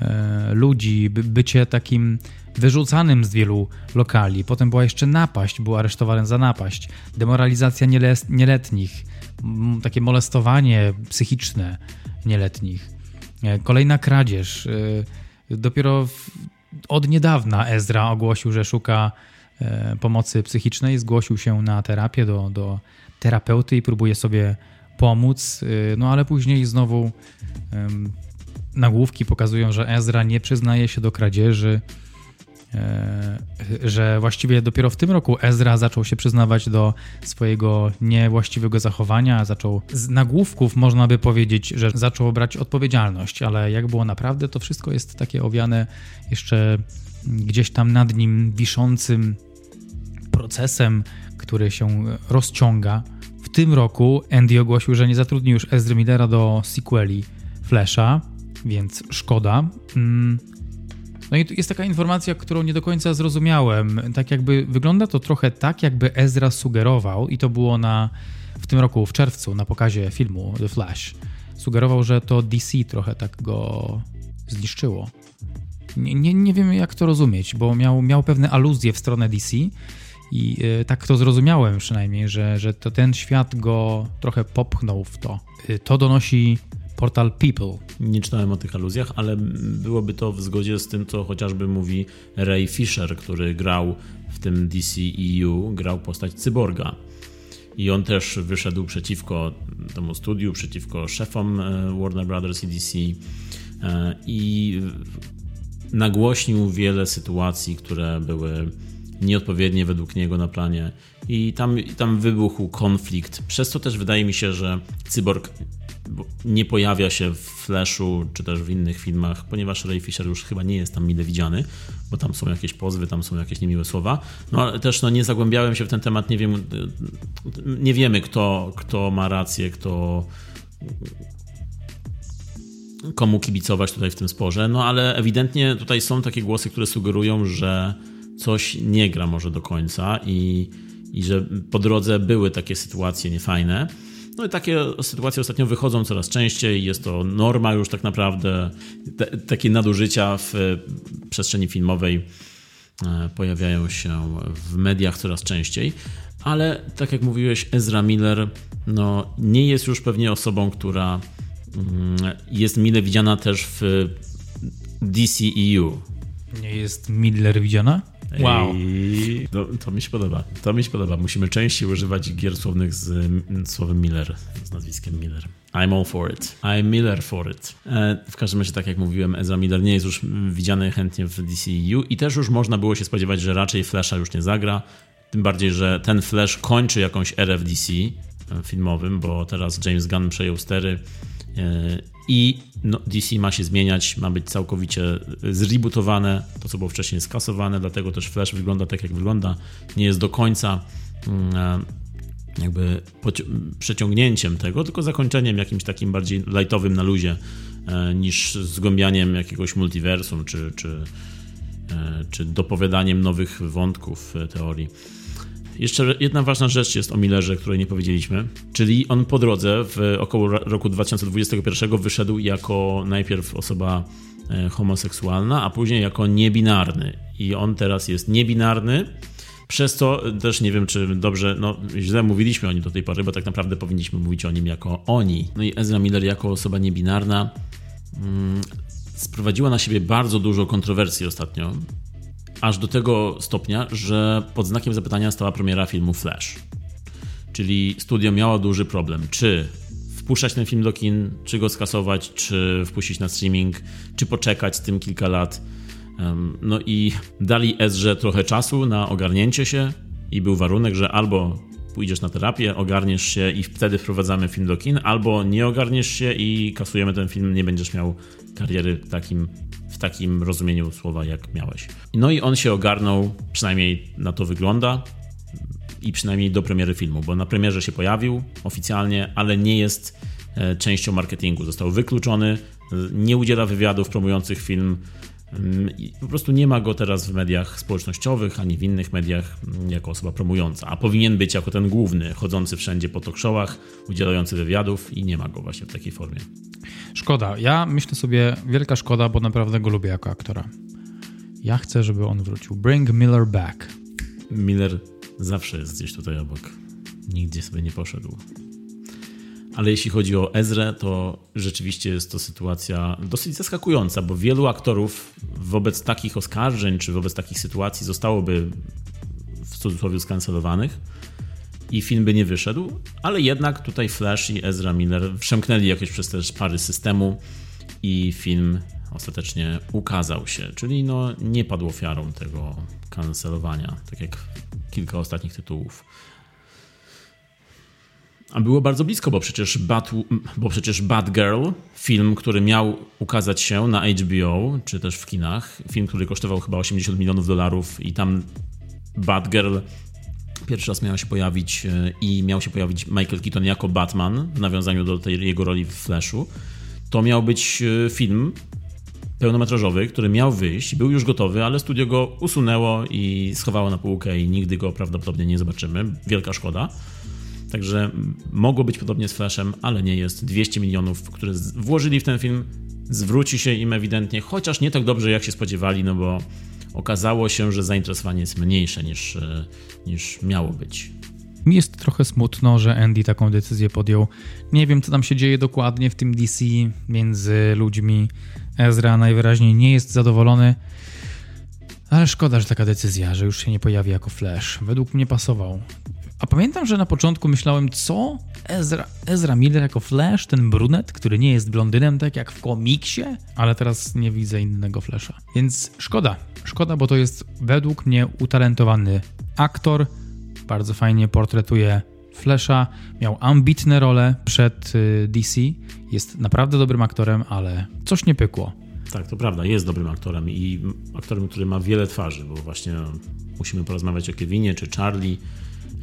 e, ludzi, bycie takim wyrzucanym z wielu lokali. Potem była jeszcze napaść, był aresztowany za napaść, demoralizacja nieletnich, takie molestowanie psychiczne nieletnich, e, kolejna kradzież. E, dopiero od niedawna Ezra ogłosił, że szuka e, pomocy psychicznej, zgłosił się na terapię do, do terapeuty i próbuje sobie pomóc, no ale później znowu nagłówki pokazują, że Ezra nie przyznaje się do kradzieży, że właściwie dopiero w tym roku Ezra zaczął się przyznawać do swojego niewłaściwego zachowania, zaczął z nagłówków można by powiedzieć, że zaczął brać odpowiedzialność, ale jak było naprawdę, to wszystko jest takie owiane jeszcze gdzieś tam nad nim wiszącym procesem, który się rozciąga. W tym roku Andy ogłosił, że nie zatrudni już Ezra Millera do sequeli Flasha, więc szkoda. No i jest taka informacja, którą nie do końca zrozumiałem. Tak jakby wygląda to trochę tak, jakby Ezra sugerował, i to było na, w tym roku, w czerwcu, na pokazie filmu The Flash. Sugerował, że to DC trochę tak go zniszczyło. Nie, nie, nie wiem, jak to rozumieć, bo miał, miał pewne aluzje w stronę DC. I y, tak to zrozumiałem przynajmniej, że, że to ten świat go trochę popchnął w to. Y, to donosi portal People. Nie czytałem o tych aluzjach, ale byłoby to w zgodzie z tym, co chociażby mówi Ray Fisher, który grał w tym DCEU, grał postać cyborga. I on też wyszedł przeciwko temu studiu, przeciwko szefom e, Warner Brothers i DC e, i nagłośnił wiele sytuacji, które były nieodpowiednie według niego na planie i tam, tam wybuchł konflikt. Przez to też wydaje mi się, że Cyborg nie pojawia się w Flashu czy też w innych filmach, ponieważ Ray Fisher już chyba nie jest tam mile widziany, bo tam są jakieś pozwy, tam są jakieś niemiłe słowa. No ale też no, nie zagłębiałem się w ten temat, nie wiem, nie wiemy kto, kto ma rację, kto komu kibicować tutaj w tym sporze, no ale ewidentnie tutaj są takie głosy, które sugerują, że coś nie gra może do końca i, i że po drodze były takie sytuacje niefajne. No i takie sytuacje ostatnio wychodzą coraz częściej, jest to norma już tak naprawdę. Te, takie nadużycia w przestrzeni filmowej e, pojawiają się w mediach coraz częściej, ale tak jak mówiłeś, Ezra Miller no, nie jest już pewnie osobą, która mm, jest mile widziana też w DCEU. Nie jest Miller widziana? Wow. I to, to, mi się podoba. To mi się podoba. Musimy częściej używać gier słownych z mm, słowem Miller, z nazwiskiem Miller. I'm all for it. I'm Miller for it. E, w każdym razie, tak jak mówiłem, Ezra Miller nie jest już widziany chętnie w DCU i też już można było się spodziewać, że raczej Flasha już nie zagra. Tym bardziej, że ten Flash kończy jakąś erę w DC e, filmowym, bo teraz James Gunn przejął stery e, i no, DC ma się zmieniać, ma być całkowicie zrebootowane, to co było wcześniej skasowane, dlatego też Flash wygląda tak jak wygląda, nie jest do końca mm, e, jakby przeciągnięciem tego, tylko zakończeniem jakimś takim bardziej lightowym na luzie e, niż zgłębianiem jakiegoś multiversum czy, czy, e, czy dopowiadaniem nowych wątków teorii. Jeszcze jedna ważna rzecz jest o Millerze, której nie powiedzieliśmy, czyli on po drodze w około roku 2021 wyszedł jako najpierw osoba homoseksualna, a później jako niebinarny. I on teraz jest niebinarny, przez to też nie wiem, czy dobrze, no źle mówiliśmy o nim do tej pory, bo tak naprawdę powinniśmy mówić o nim jako oni. No i Ezra Miller jako osoba niebinarna mm, sprowadziła na siebie bardzo dużo kontrowersji ostatnio. Aż do tego stopnia, że pod znakiem zapytania stała premiera filmu Flash. Czyli studio miało duży problem, czy wpuszczać ten film do kin, czy go skasować, czy wpuścić na streaming, czy poczekać z tym kilka lat no i dali Ezrze trochę czasu na ogarnięcie się i był warunek, że albo pójdziesz na terapię, ogarniesz się i wtedy wprowadzamy film do kin, albo nie ogarniesz się i kasujemy ten film, nie będziesz miał kariery takim, w takim rozumieniu słowa, jak miałeś. No i on się ogarnął, przynajmniej na to wygląda, i przynajmniej do premiery filmu, bo na premierze się pojawił oficjalnie, ale nie jest e, częścią marketingu. Został wykluczony, nie udziela wywiadów promujących film, i po prostu nie ma go teraz w mediach społecznościowych ani w innych mediach mm, jako osoba promująca, a powinien być jako ten główny, chodzący wszędzie po talk showach, udzielający wywiadów i nie ma go właśnie w takiej formie. Szkoda. Ja myślę sobie, wielka szkoda, bo naprawdę go lubię jako aktora. Ja chcę, żeby on wrócił. Bring Miller back. Miller zawsze jest gdzieś tutaj obok. Nigdzie sobie nie poszedł. Ale jeśli chodzi o Ezrę, to rzeczywiście jest to sytuacja dosyć zaskakująca, bo wielu aktorów wobec takich oskarżeń czy wobec takich sytuacji zostałoby w cudzysłowie skancelowanych i film by nie wyszedł, ale jednak tutaj Flash i Ezra Miller przemknęli jakoś przez te szpary systemu i film ostatecznie ukazał się, czyli no nie padł ofiarą tego kancelowania, tak jak kilka ostatnich tytułów. A było bardzo blisko, bo przecież, Bad, bo przecież Bad Girl, film, który miał ukazać się na HBO, czy też w kinach, film, który kosztował chyba 80 milionów dolarów i tam Bad Girl pierwszy raz miał się pojawić e, i miał się pojawić Michael Keaton jako Batman w nawiązaniu do tej jego roli w Flashu. To miał być e, film pełnometrażowy, który miał wyjść, był już gotowy, ale studio go usunęło i schowało na półkę i nigdy go prawdopodobnie nie zobaczymy. Wielka szkoda. Także mogło być podobnie z Flashem, ale nie jest. 200 milionów, które włożyli w ten film, zwróci się im ewidentnie, chociaż nie tak dobrze jak się spodziewali, no bo okazało się, że zainteresowanie jest mniejsze niż, e, niż miało być. Mi jest trochę smutno, że Andy taką decyzję podjął. Nie wiem, co tam się dzieje dokładnie w tym DC między ludźmi. Ezra najwyraźniej nie jest zadowolony. Ale szkoda, że taka decyzja, że już się nie pojawi jako Flash. Według mnie pasował. A pamiętam, że na początku myślałem, co? Ezra, Ezra Miller jako Flash, ten brunet, który nie jest blondynem, tak jak w komiksie, ale teraz nie widzę innego Flasha. Więc szkoda, szkoda, bo to jest według mnie utalentowany aktor, bardzo fajnie portretuje Flasha, miał ambitne role przed y, DC, jest naprawdę dobrym aktorem, ale coś nie pykło. Tak, to prawda, jest dobrym aktorem i aktorem, który ma wiele twarzy, bo właśnie musimy porozmawiać o Kevinie czy Charlie,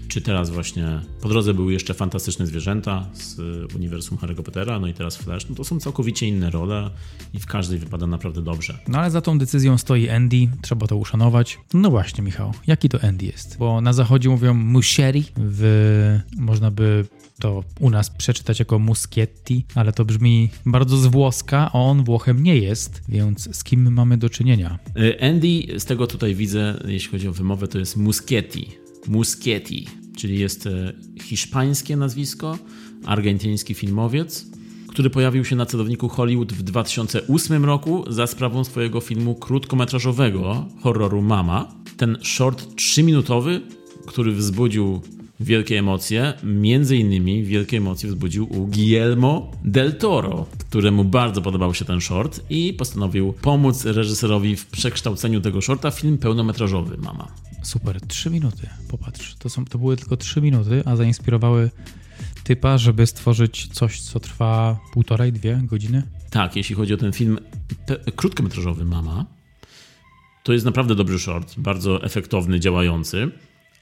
czy teraz właśnie po drodze były jeszcze fantastyczne zwierzęta z uniwersum Harry'ego Pottera, no i teraz Flash, no to są całkowicie inne role i w każdej wypada naprawdę dobrze. No ale za tą decyzją stoi Andy, trzeba to uszanować. No właśnie, Michał, jaki to Andy jest? Bo na zachodzie mówią Musheri, w można by to u nas przeczytać jako Muschietti, ale to brzmi bardzo z włoska, a on Włochem nie jest, więc z kim my mamy do czynienia? Y, Andy, z tego tutaj widzę, jeśli chodzi o wymowę, to jest Muschietti Muschietti, czyli jest e, hiszpańskie nazwisko, argentyński filmowiec, który pojawił się na celowniku Hollywood w 2008 roku za sprawą swojego filmu krótkometrażowego horroru Mama. Ten short 3-minutowy, który wzbudził wielkie emocje, między innymi wielkie emocje wzbudził u Guillermo del Toro, któremu bardzo podobał się ten short i postanowił pomóc reżyserowi w przekształceniu tego shorta w film pełnometrażowy Mama. Super, trzy minuty. Popatrz, to, są, to były tylko trzy minuty, a zainspirowały typa, żeby stworzyć coś, co trwa półtorej, dwie godziny? Tak, jeśli chodzi o ten film krótkometrażowy Mama, to jest naprawdę dobry short, bardzo efektowny, działający,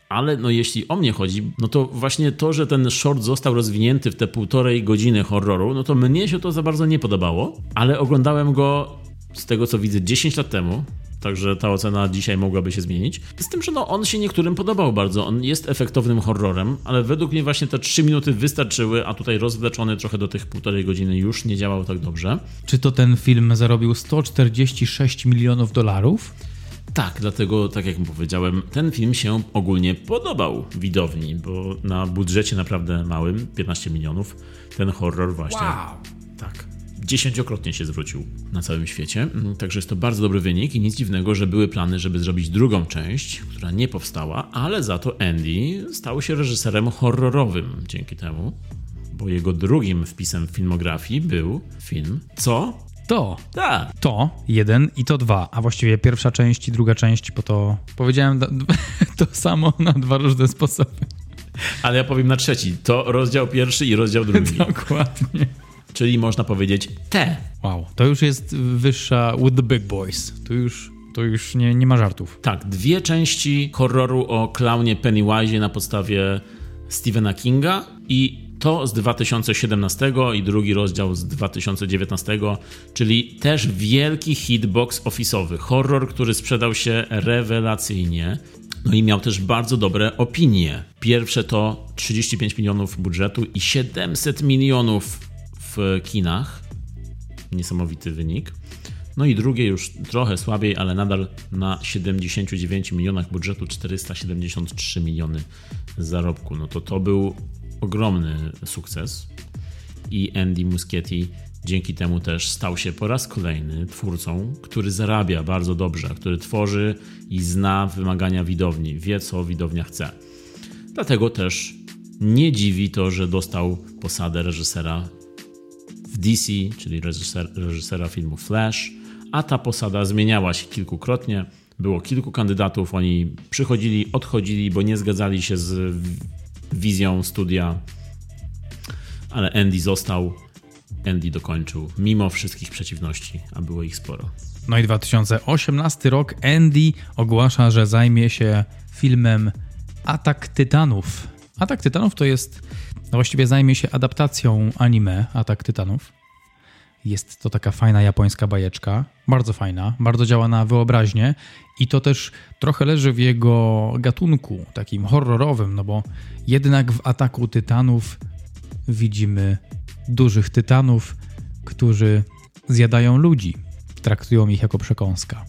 Ale no jeśli o mnie chodzi, no to właśnie to, że ten short został rozwinięty w te półtorej godziny horroru, no to mnie się to za bardzo nie podobało, ale oglądałem go z tego co widzę 10 lat temu, Także ta ocena dzisiaj mogłaby się zmienić. Z tym, że no, on się niektórym podobał bardzo. On jest efektownym horrorem, ale według mnie właśnie te 3 minuty wystarczyły, a tutaj rozwleczony trochę do tych półtorej godziny już nie działał tak dobrze. Czy to ten film zarobił 146 milionów dolarów? Tak, dlatego, tak jak powiedziałem, ten film się ogólnie podobał widowni, bo na budżecie naprawdę małym, 15 milionów, ten horror właśnie. Wow. Tak dziesięciokrotnie się zwrócił na całym świecie. Mm, także jest to bardzo dobry wynik i nic dziwnego, że były plany, żeby zrobić drugą część, która nie powstała, ale za to Andy stał się reżyserem horrorowym dzięki temu, bo jego drugim wpisem w filmografii był film Co? To. Tak. To jeden i to dwa, a właściwie pierwsza część i druga część, bo to powiedziałem (laughs) to samo na dwa różne sposoby. Ale ja powiem na trzeci. To rozdział pierwszy i rozdział drugi. (laughs) Dokładnie czyli można powiedzieć T. Wow, to już jest wyższa with the big boys. To już, to już nie, nie ma żartów. Tak, dwie części horroru o klaunie Pennywise na podstawie Stephena Kinga i to z 2017 i drugi rozdział z 2019, czyli też wielki hit box office'owy. Horror, który sprzedał się rewelacyjnie. No i miał też bardzo dobre opinie. Pierwsze to 35 milionów budżetu i 700 milionów w kinach. Niesamowity wynik. No i drugie już trochę słabiej, ale nadal na 79 milionach budżetu 473 miliony zarobku. No to to był ogromny sukces i Andy Muschietti dzięki temu też stał się po raz kolejny twórcą, który zarabia bardzo dobrze, który tworzy i zna wymagania widowni, wie co widownia chce. Dlatego też nie dziwi to, że dostał posadę reżysera DC, czyli reżyser, reżysera filmu Flash, a ta posada zmieniała się kilkukrotnie. Było kilku kandydatów, oni przychodzili, odchodzili, bo nie zgadzali się z wizją studia, ale Andy został. Andy dokończył, mimo wszystkich przeciwności, a było ich sporo. No i 2018 rok Andy ogłasza, że zajmie się filmem Atak Tytanów. Atak Tytanów to jest no właściwie zajmie się adaptacją anime Atak Tytanów. Jest to taka fajna japońska bajeczka, bardzo fajna, bardzo działa na wyobraźnię i to też trochę leży w jego gatunku, takim horrorowym, no bo jednak w Ataku Tytanów widzimy dużych tytanów, którzy zjadają ludzi, traktują ich jako przekąska.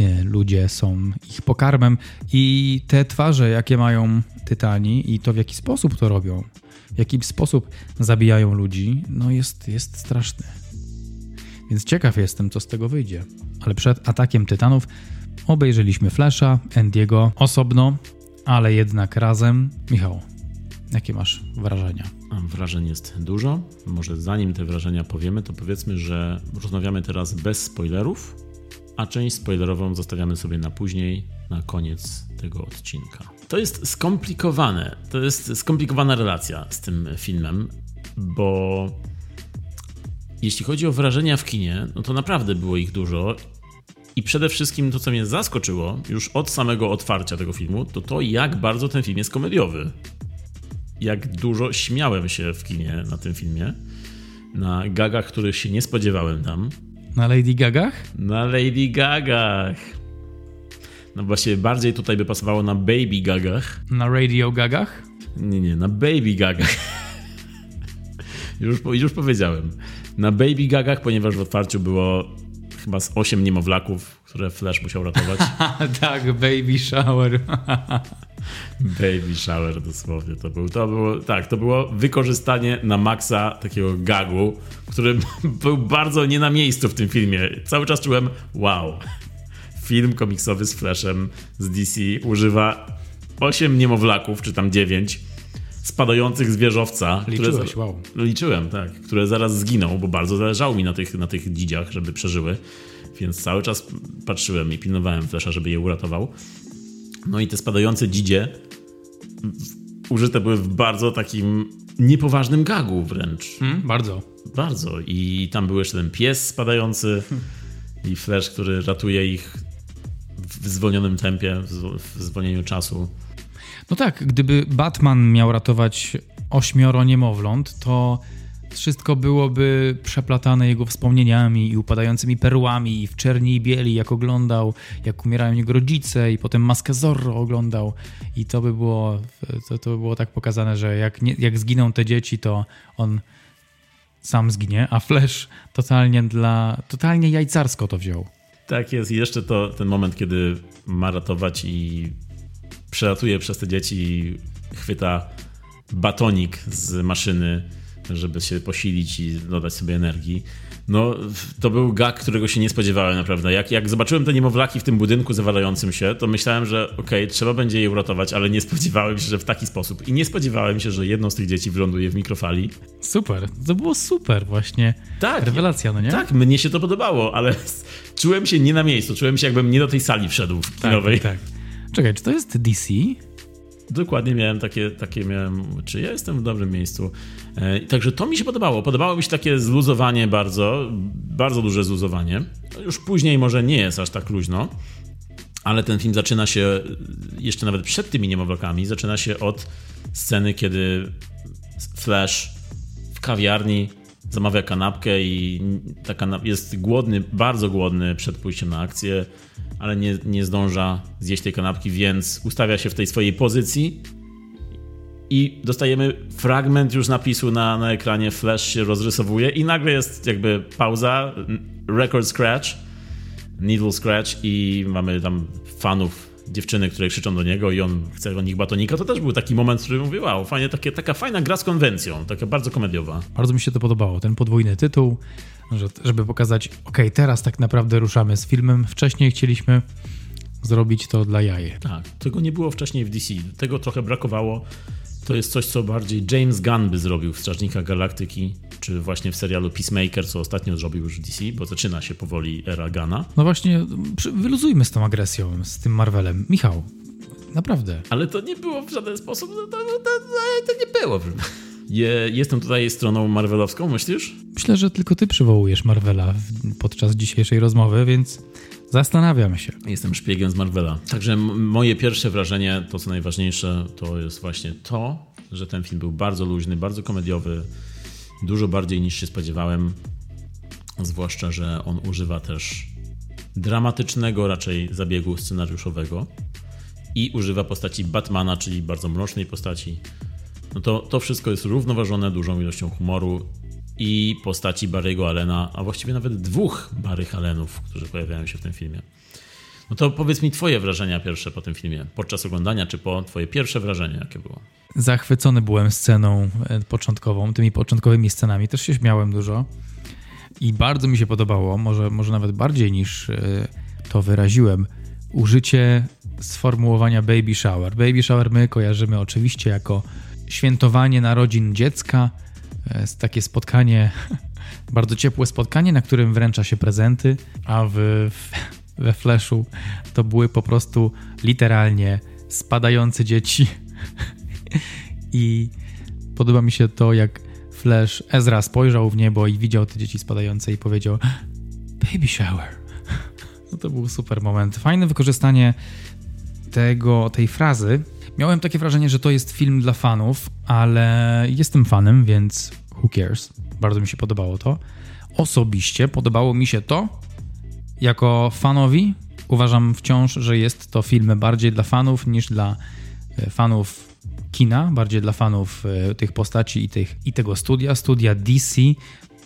E, ludzie są ich pokarmem i te twarze, jakie mają tytani i to w jaki sposób to robią, w jaki sposób zabijają ludzi, no jest, jest straszny. Więc ciekaw jestem, co z tego wyjdzie. Ale przed atakiem tytanów obejrzeliśmy Flasha, Endiego osobno, ale jednak razem. Michał, jakie masz wrażenia? Wrażeń jest dużo. Może zanim te wrażenia powiemy, to powiedzmy, że rozmawiamy teraz bez spoilerów, a część spoilerową zostawiamy sobie na później, na koniec tego odcinka. To jest skomplikowane. To jest skomplikowana relacja z tym filmem, bo jeśli chodzi o wrażenia w kinie, no to naprawdę było ich dużo. I przede wszystkim to, co mnie zaskoczyło już od samego otwarcia tego filmu, to to, jak bardzo ten film jest komediowy. Jak dużo śmiałem się w kinie na tym filmie. Na gagach, których się nie spodziewałem tam. Na Lady Gagach? Na Lady Gagach. No właśnie bardziej tutaj by pasowało na Baby Gagach. Na Radio Gagach? Nie, nie, na Baby Gagach. już, już powiedziałem. Na Baby Gagach, ponieważ w otwarciu było chyba z 8 niemowlaków, które Flash musiał ratować. (laughs) tak, Baby Shower. Baby shower dosłownie to był. To było, tak, to było wykorzystanie na maksa takiego gagu, który (laughs) był bardzo nie na miejscu w tym filmie. Cały czas czułem, wow, film komiksowy z Flashem z DC używa 8 niemowlaków, czy tam 9 spadających z wieżowca. Liczyłeś, które, wow. Liczyłem, tak. Które zaraz zginą, bo bardzo zależało mi na tych, na tych dzidziach, żeby przeżyły. Więc cały czas patrzyłem i pilnowałem Flasha, żeby je uratował. No i te spadające dzidzie użyte były w bardzo takim niepoważnym gagu wręcz. Hmm, bardzo. Bardzo. I tam był jeszcze ten pies spadający i Flash, który ratuje ich w zwolnionym tempie, w zwolnieniu czasu. No tak, gdyby Batman miał ratować ośmioro niemowląt, to wszystko byłoby przeplatane jego wspomnieniami i upadającymi perłami i w czerni i bieli, jak oglądał, jak umierają jego rodzice i potem Maskę Zorro oglądał i to by było, to, to by było tak pokazane, że jak, nie, jak zginą te dzieci, to on sam zginie, a Flash totalnie dla, totalnie jajcarsko to wziął. Tak jest. I jeszcze to ten moment, kiedy ma ratować i przelatuje przez te dzieci chwyta batonik z maszyny, żeby się posilić i dodać sobie energii. No, to był gag, którego się nie spodziewałem naprawdę. Jak, jak zobaczyłem te niemowlaki w tym budynku zawalającym się, to myślałem, że okej, okay, trzeba będzie je uratować, ale nie spodziewałem się, że w taki sposób. I nie spodziewałem się, że jedno z tych dzieci wyląduje w mikrofali. Super, to było super właśnie. Tak. Rewelacja, no nie? Tak, mnie się to podobało, ale czułem się nie na miejscu. Czułem się, jakbym nie do tej sali wszedł w kinowej. Tak, tak. Czekaj, czy to jest DC? Dokładnie miałem takie, takie miałem, czy ja jestem w dobrym miejscu. E, także to mi się podobało. Podobało mi się takie zluzowanie bardzo, bardzo duże zluzowanie. Już później może nie jest aż tak luźno, ale ten film zaczyna się jeszcze nawet przed tymi niemowlakami, zaczyna się od sceny, kiedy Flash w kawiarni zamawia kanapkę i ta kanap jest głodny, bardzo głodny przed pójściem na akcję ale nie, nie zdąża zjeść tej kanapki, więc ustawia się w tej swojej pozycji i dostajemy fragment już napisu na, na ekranie, flash się rozrysowuje i nagle jest jakby pauza, record scratch, needle scratch i mamy tam fanów dziewczyny, które krzyczą do niego i on chce od nich batonika, to też był taki moment, w którym mówię, wow, fajnie, takie, taka fajna gra z konwencją, taka bardzo komediowa. Bardzo mi się to podobało, ten podwójny tytuł, żeby pokazać, ok, teraz tak naprawdę ruszamy z filmem. Wcześniej chcieliśmy zrobić to dla jaj. Tak, tego nie było wcześniej w DC. Tego trochę brakowało. To jest coś, co bardziej James Gunn by zrobił w Strażnikach Galaktyki, czy właśnie w serialu Peacemaker, co ostatnio zrobił już DC, bo zaczyna się powoli era Gunna. No właśnie, wyluzujmy z tą agresją, z tym Marvelem. Michał, naprawdę. Ale to nie było w żaden sposób, no to, to, to, to nie było. Je, jestem tutaj stroną marvelowską, myślisz? Myślę, że tylko ty przywołujesz Marvela podczas dzisiejszej rozmowy, więc zastanawiam się. Jestem szpiegiem z Marvela. Także moje pierwsze wrażenie, to co najważniejsze, to jest właśnie to, że ten film był bardzo luźny, bardzo komediowy, dużo bardziej niż się spodziewałem. Zwłaszcza, że on używa też dramatycznego raczej zabiegu scenariuszowego i używa postaci Batmana, czyli bardzo mrocznej postaci, no to, to wszystko jest równoważone dużą ilością humoru i postaci Barry'ego Allena, a właściwie nawet dwóch Barry Allenów, którzy pojawiają się w tym filmie. No to powiedz mi twoje wrażenia pierwsze po tym filmie, podczas oglądania, czy po twoje pierwsze wrażenie, jakie było? Zachwycony byłem sceną e, początkową, tymi początkowymi scenami, też się śmiałem dużo i bardzo mi się podobało, może, może nawet bardziej niż e, to wyraziłem, użycie sformułowania baby shower. Baby shower my kojarzymy oczywiście jako świętowanie narodzin dziecka, jest takie spotkanie, (laughs) bardzo ciepłe spotkanie, na którym wręcza się prezenty, a w, we Flashu to były po prostu literalnie spadające dzieci. (laughs) I podoba mi się to, jak Flash Ezra spojrzał w niebo i widział te dzieci spadające i powiedział baby shower. (laughs) No to był super moment. Fajne wykorzystanie tego, tej frazy, Miałem takie wrażenie, że to jest film dla fanów, ale jestem fanem, więc who cares? Bardzo mi się podobało to. Osobiście podobało mi się to. Jako fanowi uważam wciąż, że jest to film bardziej dla fanów niż dla e, fanów kina, bardziej dla fanów e, tych postaci i, tych, i tego studia, studia DC,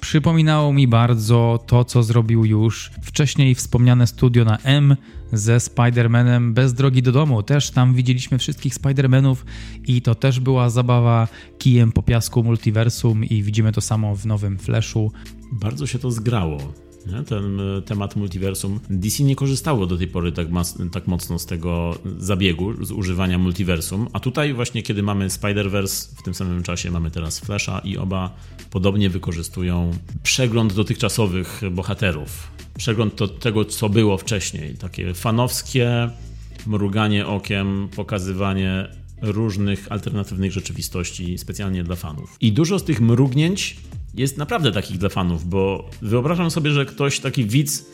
Przypominało mi bardzo to, co zrobił już wcześniej wspomniane studio na M ze Spider-Manem bez drogi do domu. Też tam widzieliśmy wszystkich Spider-Manów i to też była zabawa kijem po piasku multiversum i widzimy to samo w nowym Flashu. Bardzo się to zgrało. Ten e, temat multiversum. DC nie korzystało do tej pory tak, tak mocno z tego zabiegu, z używania multiversum, a tutaj właśnie kiedy mamy Spider-Verse, w tym samym czasie mamy teraz Flasha i oba podobnie wykorzystują przegląd dotychczasowych bohaterów. Przegląd to, tego, co było wcześniej. Takie fanowskie mruganie okiem, pokazywanie różnych alternatywnych rzeczywistości specjalnie dla fanów. I dużo z tych mrugnięć jest naprawdę takich dla fanów, bo wyobrażam sobie, że ktoś taki widz,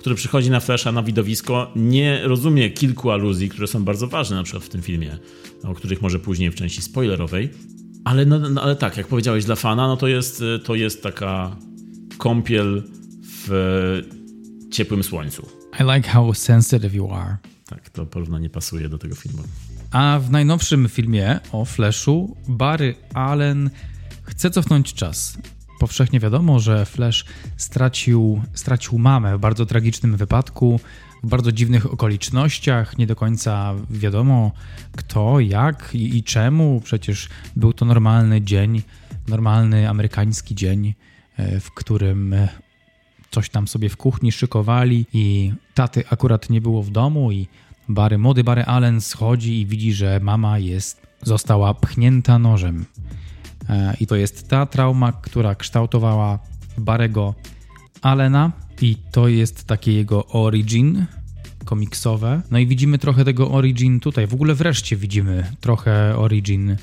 który przychodzi na Flasha na widowisko, nie rozumie kilku aluzji, które są bardzo ważne na przykład w tym filmie, o których może później w części spoilerowej. Ale, no, no, ale tak, jak powiedziałeś, dla fana, no to jest, to jest taka kąpiel w ciepłym słońcu. I like how sensitive you are. Tak, to porównanie pasuje do tego filmu. A w najnowszym filmie o Flashu Barry Allen chce cofnąć czas. Powszechnie wiadomo, że Flash stracił, stracił mamę w bardzo tragicznym wypadku, w bardzo dziwnych okolicznościach. Nie do końca wiadomo kto, jak i, i czemu. Przecież był to normalny dzień, normalny amerykański dzień, e, w którym coś tam sobie w kuchni szykowali i taty akurat nie było w domu i Barry, młody Barry Allen schodzi i widzi, że mama jest, została pchnięta nożem. E, I to jest ta trauma, która kształtowała Barego Allena i to jest takie jego origin komiksowe. No i widzimy trochę tego origin tutaj. W ogóle wreszcie widzimy trochę origin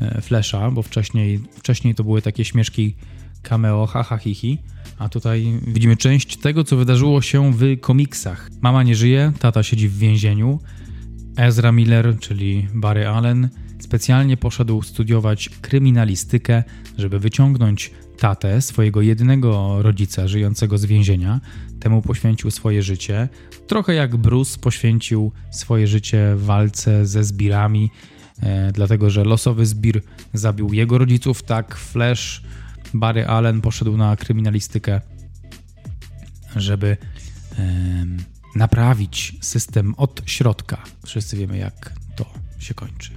e, Flasha, bo wcześniej, wcześniej to były takie śmieszki cameo, haha, hihi. A tutaj widzimy część tego, co wydarzyło się w komiksach. Mama nie żyje, tata siedzi w więzieniu. Ezra Miller, czyli Barry Allen, specjalnie poszedł studiować kryminalistykę, żeby wyciągnąć tatę, swojego jedynego rodzica żyjącego z więzienia. Temu poświęcił swoje życie. Trochę jak Bruce poświęcił swoje życie walce ze zbirami, e, dlatego że losowy zbir zabił jego rodziców, tak Flash Barry Allen poszedł na kryminalistykę, żeby naprawić system od środka. Wszyscy wiemy, jak to się kończy.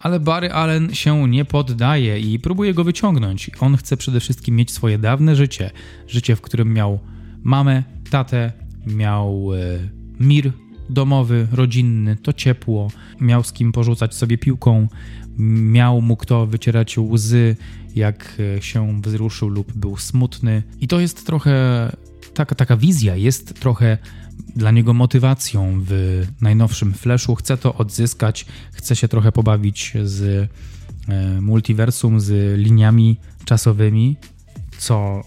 Ale Barry Allen się nie poddaje i próbuje go wyciągnąć. On chce przede wszystkim mieć swoje dawne życie. Życie, w którym miał mamę, tatę, miał e, mir domowy, rodzinny, to ciepło, miał z kim porzucać sobie piłką, miał mu kto wycierać łzy, jak e, się wzruszył lub był smutny. I to jest trochę, taka, taka wizja jest trochę dla niego motywacją w najnowszym Flashu. Chce to odzyskać, chce się trochę pobawić z e, multiversum, z liniami czasowymi, co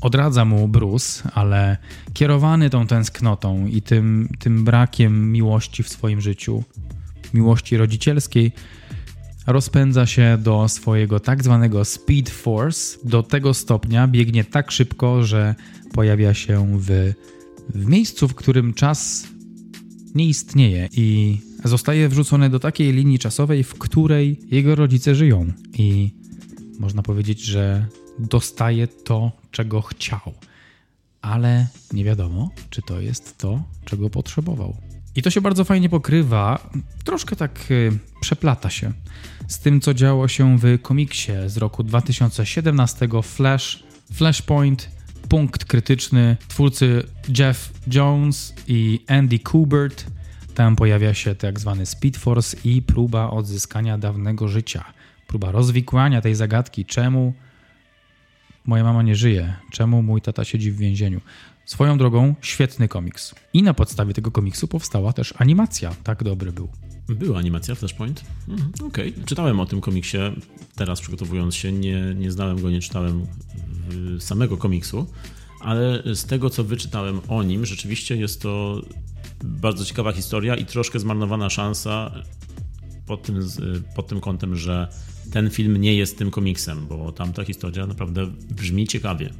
odradza mu Bruce, ale kierowany tą tęsknotą i tym, tym brakiem miłości w swoim życiu, miłości rodzicielskiej, rozpędza się do swojego tak zwanego Speed Force. Do tego stopnia biegnie tak szybko, że pojawia się w, w miejscu, w którym czas nie istnieje i zostaje wrzucony do takiej linii czasowej, w której jego rodzice żyją. I można powiedzieć, że dostaje to, czego chciał. Ale nie wiadomo, czy to jest to, czego potrzebował. I to się bardzo fajnie pokrywa, troszkę tak y, przeplata się z tym, co działo się w komiksie z roku 2017 Flash, Flashpoint, punkt krytyczny. Twórcy Jeff Jones i Andy Kubert. Tam pojawia się tak zwany Speed Force i próba odzyskania dawnego życia. Próba rozwikłania tej zagadki, czemu moja mama nie żyje, czemu mój tata siedzi w więzieniu. Swoją drogą, świetny komiks. I na podstawie tego komiksu powstała też animacja. Tak dobry był. Była animacja Flashpoint? Mhm, Okej. Okay. Czytałem o tym komiksie, teraz przygotowując się, nie, nie znałem go, nie czytałem samego komiksu, ale z tego, co wyczytałem o nim, rzeczywiście jest to bardzo ciekawa historia i troszkę zmarnowana szansa pod tym, pod tym kątem, że ten film nie jest tym komiksem, bo tamta historia naprawdę brzmi ciekawie.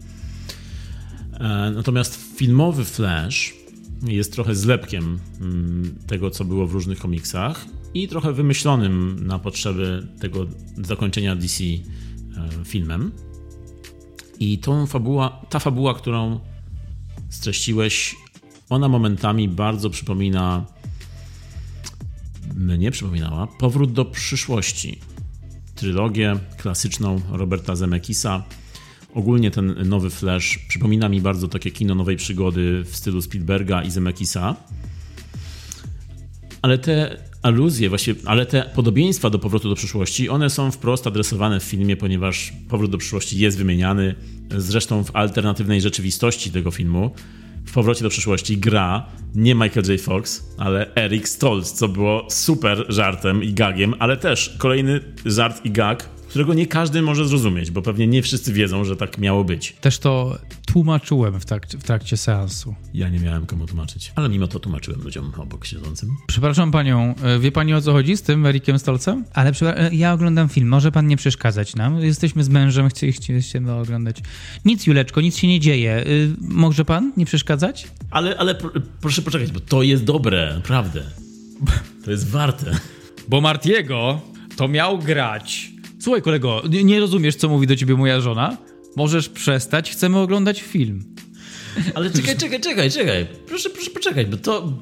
E, natomiast filmowy Flash jest trochę zlepkiem mm, tego, co było w różnych komiksach i trochę wymyślonym na potrzeby tego zakończenia DC e, filmem. I tą fabuła, ta fabuła, którą streściłeś, ona momentami bardzo przypomina, mnie przypominała, Powrót do przyszłości. Trylogię klasyczną Roberta Zemeckisa, Ogólnie ten nowy Flash przypomina mi bardzo takie kino nowej przygody w stylu Spielberga i Zemeckisa. Ale te aluzje, właściwie, ale te podobieństwa do powrotu do przyszłości, one są wprost adresowane w filmie, ponieważ powrót do przyszłości jest wymieniany. Zresztą w alternatywnej rzeczywistości tego filmu, w powrocie do przyszłości gra nie Michael J. Fox, ale Eric Stoltz, co było super żartem i gagiem, ale też kolejny żart i gag, którego nie każdy może zrozumieć, bo pewnie nie wszyscy wiedzą, że tak miało być. Też to tłumaczyłem w trakcie, w trakcie seansu. Ja nie miałem komu tłumaczyć, ale mimo to tłumaczyłem ludziom obok siedzącym. Przepraszam panią, e, wie pani o co chodzi z tym Erikiem Stolcem? Ale e, ja oglądam film, może pan nie przeszkadzać nam. Jesteśmy z mężem, chcieliście oglądać. Nic, Juleczko, nic się nie dzieje. E, może pan nie przeszkadzać? Ale, ale proszę poczekać, bo to jest dobre, naprawdę. To jest warte. Bo Martiego to miał grać. Słuchaj, kolego, nie rozumiesz, co mówi do ciebie moja żona? Możesz przestać, chcemy oglądać film. Ale czekaj, czekaj, czekaj, czekaj. Proszę, proszę poczekać, bo to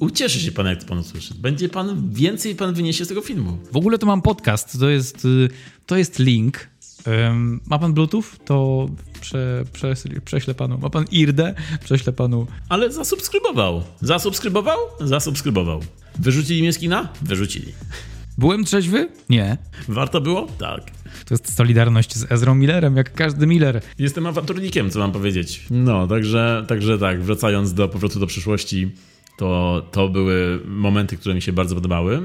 ucieszy się pan, jak to pan usłyszy. Będzie pan, więcej pan wyniesie z tego filmu. W ogóle to mam podcast, to jest, y, to jest link. Um, ma pan Bluetooth? To prze, prze, prześlę panu. Ma pan IRDE? Prześlę panu. Ale zasubskrybował. Zasubskrybował? Zasubskrybował. Wyrzucili mnie z kina? Wyrzucili. Byłem trzeźwy? Nie. Warto było? Tak. To jest solidarność z Ezrą Millerem, jak każdy Miller. Jestem awanturnikiem, co mam powiedzieć. No, także, także tak, wracając do powrotu do przyszłości, to, to były momenty, które mi się bardzo podobały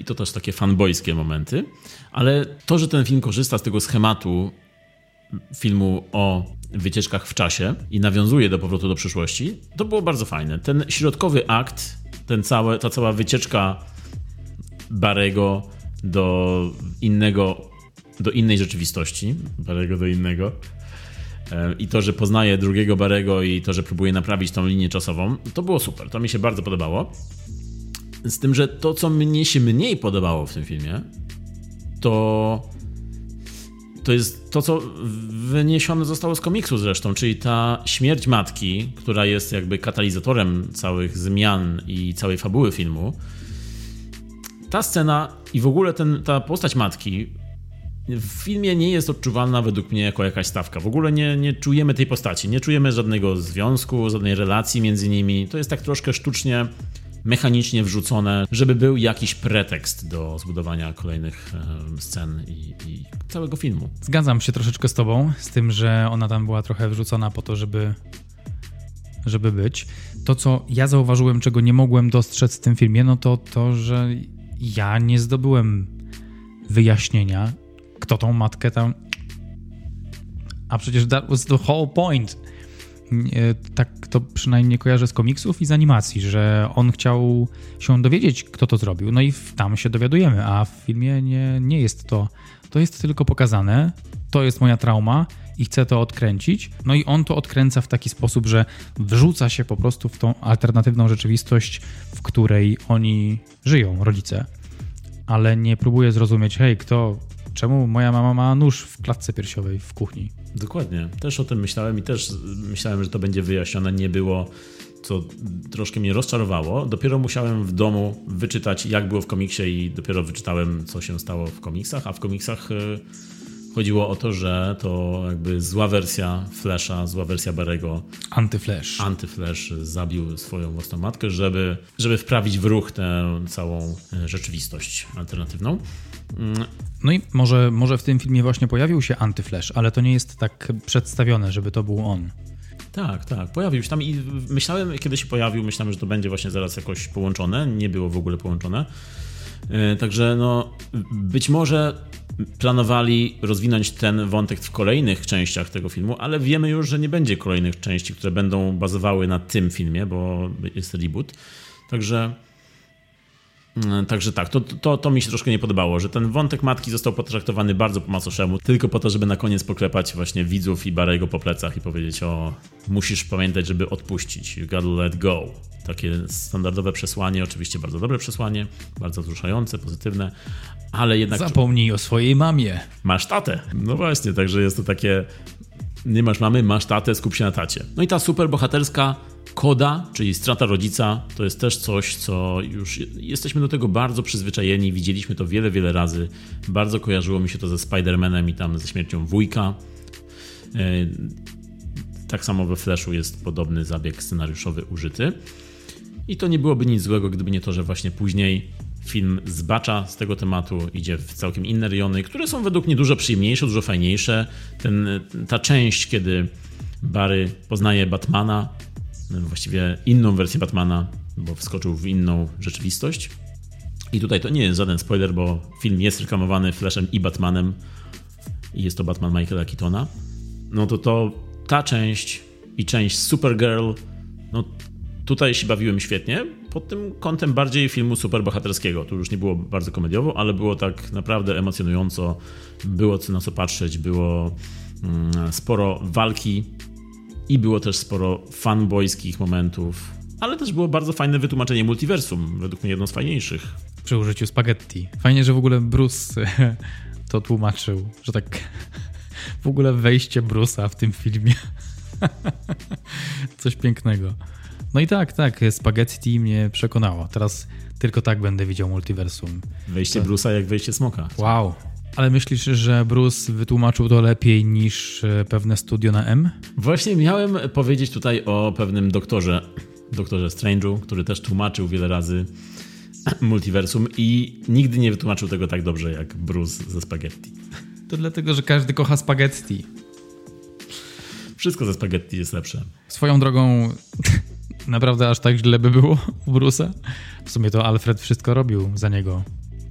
i to też takie fanboyskie momenty, ale to, że ten film korzysta z tego schematu filmu o wycieczkach w czasie i nawiązuje do powrotu do przyszłości, to było bardzo fajne. Ten środkowy akt, ten całe, ta cała wycieczka Barego do innego, do innej rzeczywistości, Barego do innego, e, i to, że poznaje drugiego Barego i to, że próbuje naprawić tą linię czasową, to było super. To mi się bardzo podobało. Z tym, że to, co mnie się mniej podobało w tym filmie, to to jest to, co wyniesione zostało z komiksu zresztą, czyli ta śmierć matki, która jest jakby katalizatorem całych zmian i całej fabuły filmu. Ta scena i w ogóle ten, ta postać matki w filmie nie jest odczuwalna według mnie jako jakaś stawka. W ogóle nie, nie czujemy tej postaci, nie czujemy żadnego związku, żadnej relacji między nimi. To jest tak troszkę sztucznie mechanicznie wrzucone, żeby był jakiś pretekst do zbudowania kolejnych scen i, i, całego filmu. Zgadzam się troszeczkę z tobą, z tym, że ona tam była trochę wrzucona po to, żeby żeby być. To, co ja zauważyłem, czego nie mogłem dostrzec w tym filmie, no to to, że ja nie zdobyłem wyjaśnienia, kto tą matkę tam... A przecież that was the whole point tak to przynajmniej kojarzę z komiksów i z animacji, że on chciał się dowiedzieć, kto to zrobił. No i tam się dowiadujemy, a w filmie nie, nie jest to. To jest tylko pokazane. To jest moja trauma i chcę to odkręcić. No i on to odkręca w taki sposób, że wrzuca się po prostu w tą alternatywną rzeczywistość, w której oni żyją, rodzice. Ale nie próbuje zrozumieć, hej, kto, czemu moja mama ma nóż w klatce piersiowej w kuchni? Dokładnie. Też o tym myślałem i też myślałem, że to będzie wyjaśnione. Nie było, co troszkę mnie rozczarowało. Dopiero musiałem w domu wyczytać, jak było w komiksie, i dopiero wyczytałem, co się stało w komiksach. A w komiksach y, chodziło o to, że to jakby zła wersja Flasha, zła wersja Barego. Antyflash. Antyflash zabił swoją własną matkę, żeby, żeby wprawić w ruch tę całą y, rzeczywistość alternatywną. No i może, może w tym filmie właśnie pojawił się Antyflash, ale to nie jest tak przedstawione, żeby to był on. Tak, tak, pojawił się tam i myślałem, kiedy się pojawił, myślałem, że to będzie właśnie zaraz jakoś połączone, nie było w ogóle połączone. E, także no, być może planowali rozwinąć ten wątek w kolejnych częściach tego filmu, ale wiemy już, że nie będzie kolejnych części, które będą bazowały na tym filmie, bo jest reboot. Także Mm, także tak, to, to, to mi się troszkę nie podobało, że ten wątek matki został potraktowany bardzo po macoszemu, tylko po to, żeby na koniec poklepać właśnie widzów i Barego po plecach i powiedzieć o musisz pamiętać, żeby odpuścić, you gotta let go. Takie standardowe przesłanie, oczywiście bardzo dobre przesłanie, bardzo wzruszające, pozytywne, ale jednak... Zapomnij o swojej mamie. Masz tatę. No właśnie, także jest to takie nie masz mamy, masz tatę, skup się na tacie. No i ta super bohaterska koda, czyli strata rodzica, to jest też coś, co już jesteśmy do tego bardzo przyzwyczajeni, widzieliśmy to wiele, wiele razy. Bardzo kojarzyło mi się to ze Spider-Manem i tam ze śmiercią wujka. E, tak samo we Flashu jest podobny zabieg scenariuszowy użyty. I to nie byłoby nic złego, gdyby nie to, że właśnie później film zbacza z tego tematu, idzie w całkiem inne rejony, które są według mnie dużo przyjemniejsze, dużo fajniejsze. Ten, ta część, kiedy Barry poznaje Batmana, właściwie inną wersję Batmana, bo wskoczył w inną rzeczywistość. I tutaj to nie jest żaden spoiler, bo film jest reklamowany Flashem i Batmanem i jest to Batman Michaela Keatona. No to to ta część i część Supergirl, no tutaj się bawiłem świetnie, pod tym kątem bardziej filmu superbohaterskiego. Tu już nie było bardzo komediowo, ale było tak naprawdę emocjonująco, było co na co patrzeć, było mm, sporo walki i było też sporo fanboyskich momentów, ale też było bardzo fajne wytłumaczenie multiversum, według mnie jedno z fajniejszych. Przy użyciu spaghetti. Fajnie, że w ogóle Bruce (laughs) to tłumaczył, że tak (laughs) w ogóle wejście Bruce'a w tym filmie. (laughs) Coś pięknego. No i tak, tak, spaghetti mnie przekonało. Teraz tylko tak będę widział multiversum. Wejście to... Bruce'a jak wejście smoka. Wow. Ale myślisz, że Bruce wytłumaczył to lepiej niż e, pewne studio na M? Właśnie miałem powiedzieć tutaj o pewnym doktorze, doktorze Strange'u, który też tłumaczył wiele razy (clears throat) multiversum i nigdy nie wytłumaczył tego tak dobrze jak Bruce ze spaghetti. To dlatego, że każdy kocha spaghetti. Wszystko ze spaghetti jest lepsze. Swoją drogą, (laughs) naprawdę aż tak źle by było (laughs) u Bruce'a? W sumie to Alfred wszystko robił za niego.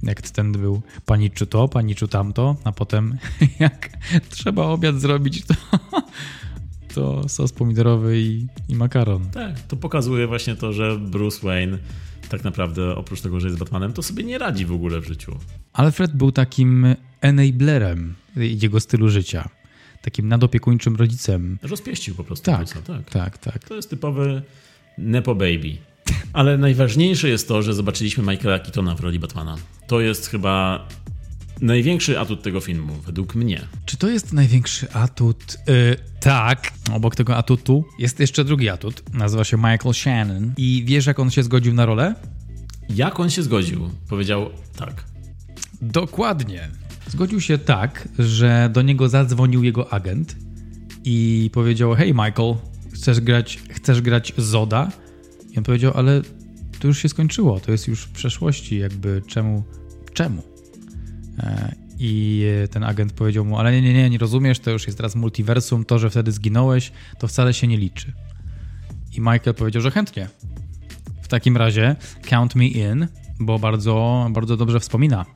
Jak ten był paniczu to, paniczu tamto, a potem (laughs) jak trzeba obiad zrobić, to, (laughs) to sos pomidorowy i, i makaron. Tak, to pokazuje właśnie to, że Bruce Wayne tak naprawdę oprócz tego, że jest Batmanem, to sobie nie radzi w ogóle w życiu. Alfred był takim enablerem jego stylu życia. Takim nadopiekuńczym rodzicem. Rozpieścił po prostu. Tak, tak, tak, tak. To jest typowy Nepo Baby. Ale najważniejsze jest to, że zobaczyliśmy Michaela Keatona w roli Batmana. To jest chyba największy atut tego filmu, według mnie. Czy to jest największy atut? Yy, tak. Obok tego atutu jest jeszcze drugi atut. Nazywa się Michael Shannon. I wiesz, jak on się zgodził na rolę? Jak on się zgodził? Powiedział tak. Dokładnie. Zgodził się tak, że do niego zadzwonił jego agent i powiedział: Hej, Michael, chcesz grać, chcesz grać Zoda? I on powiedział: Ale to już się skończyło, to jest już w przeszłości, jakby czemu? Czemu? E, I ten agent powiedział mu, ale nie, nie, nie, nie rozumiesz, to już jest teraz multiversum, to, że wtedy zginąłeś, to wcale się nie liczy. I Michael powiedział, że chętnie. W takim razie count me in, bo bardzo, bardzo dobrze wspomina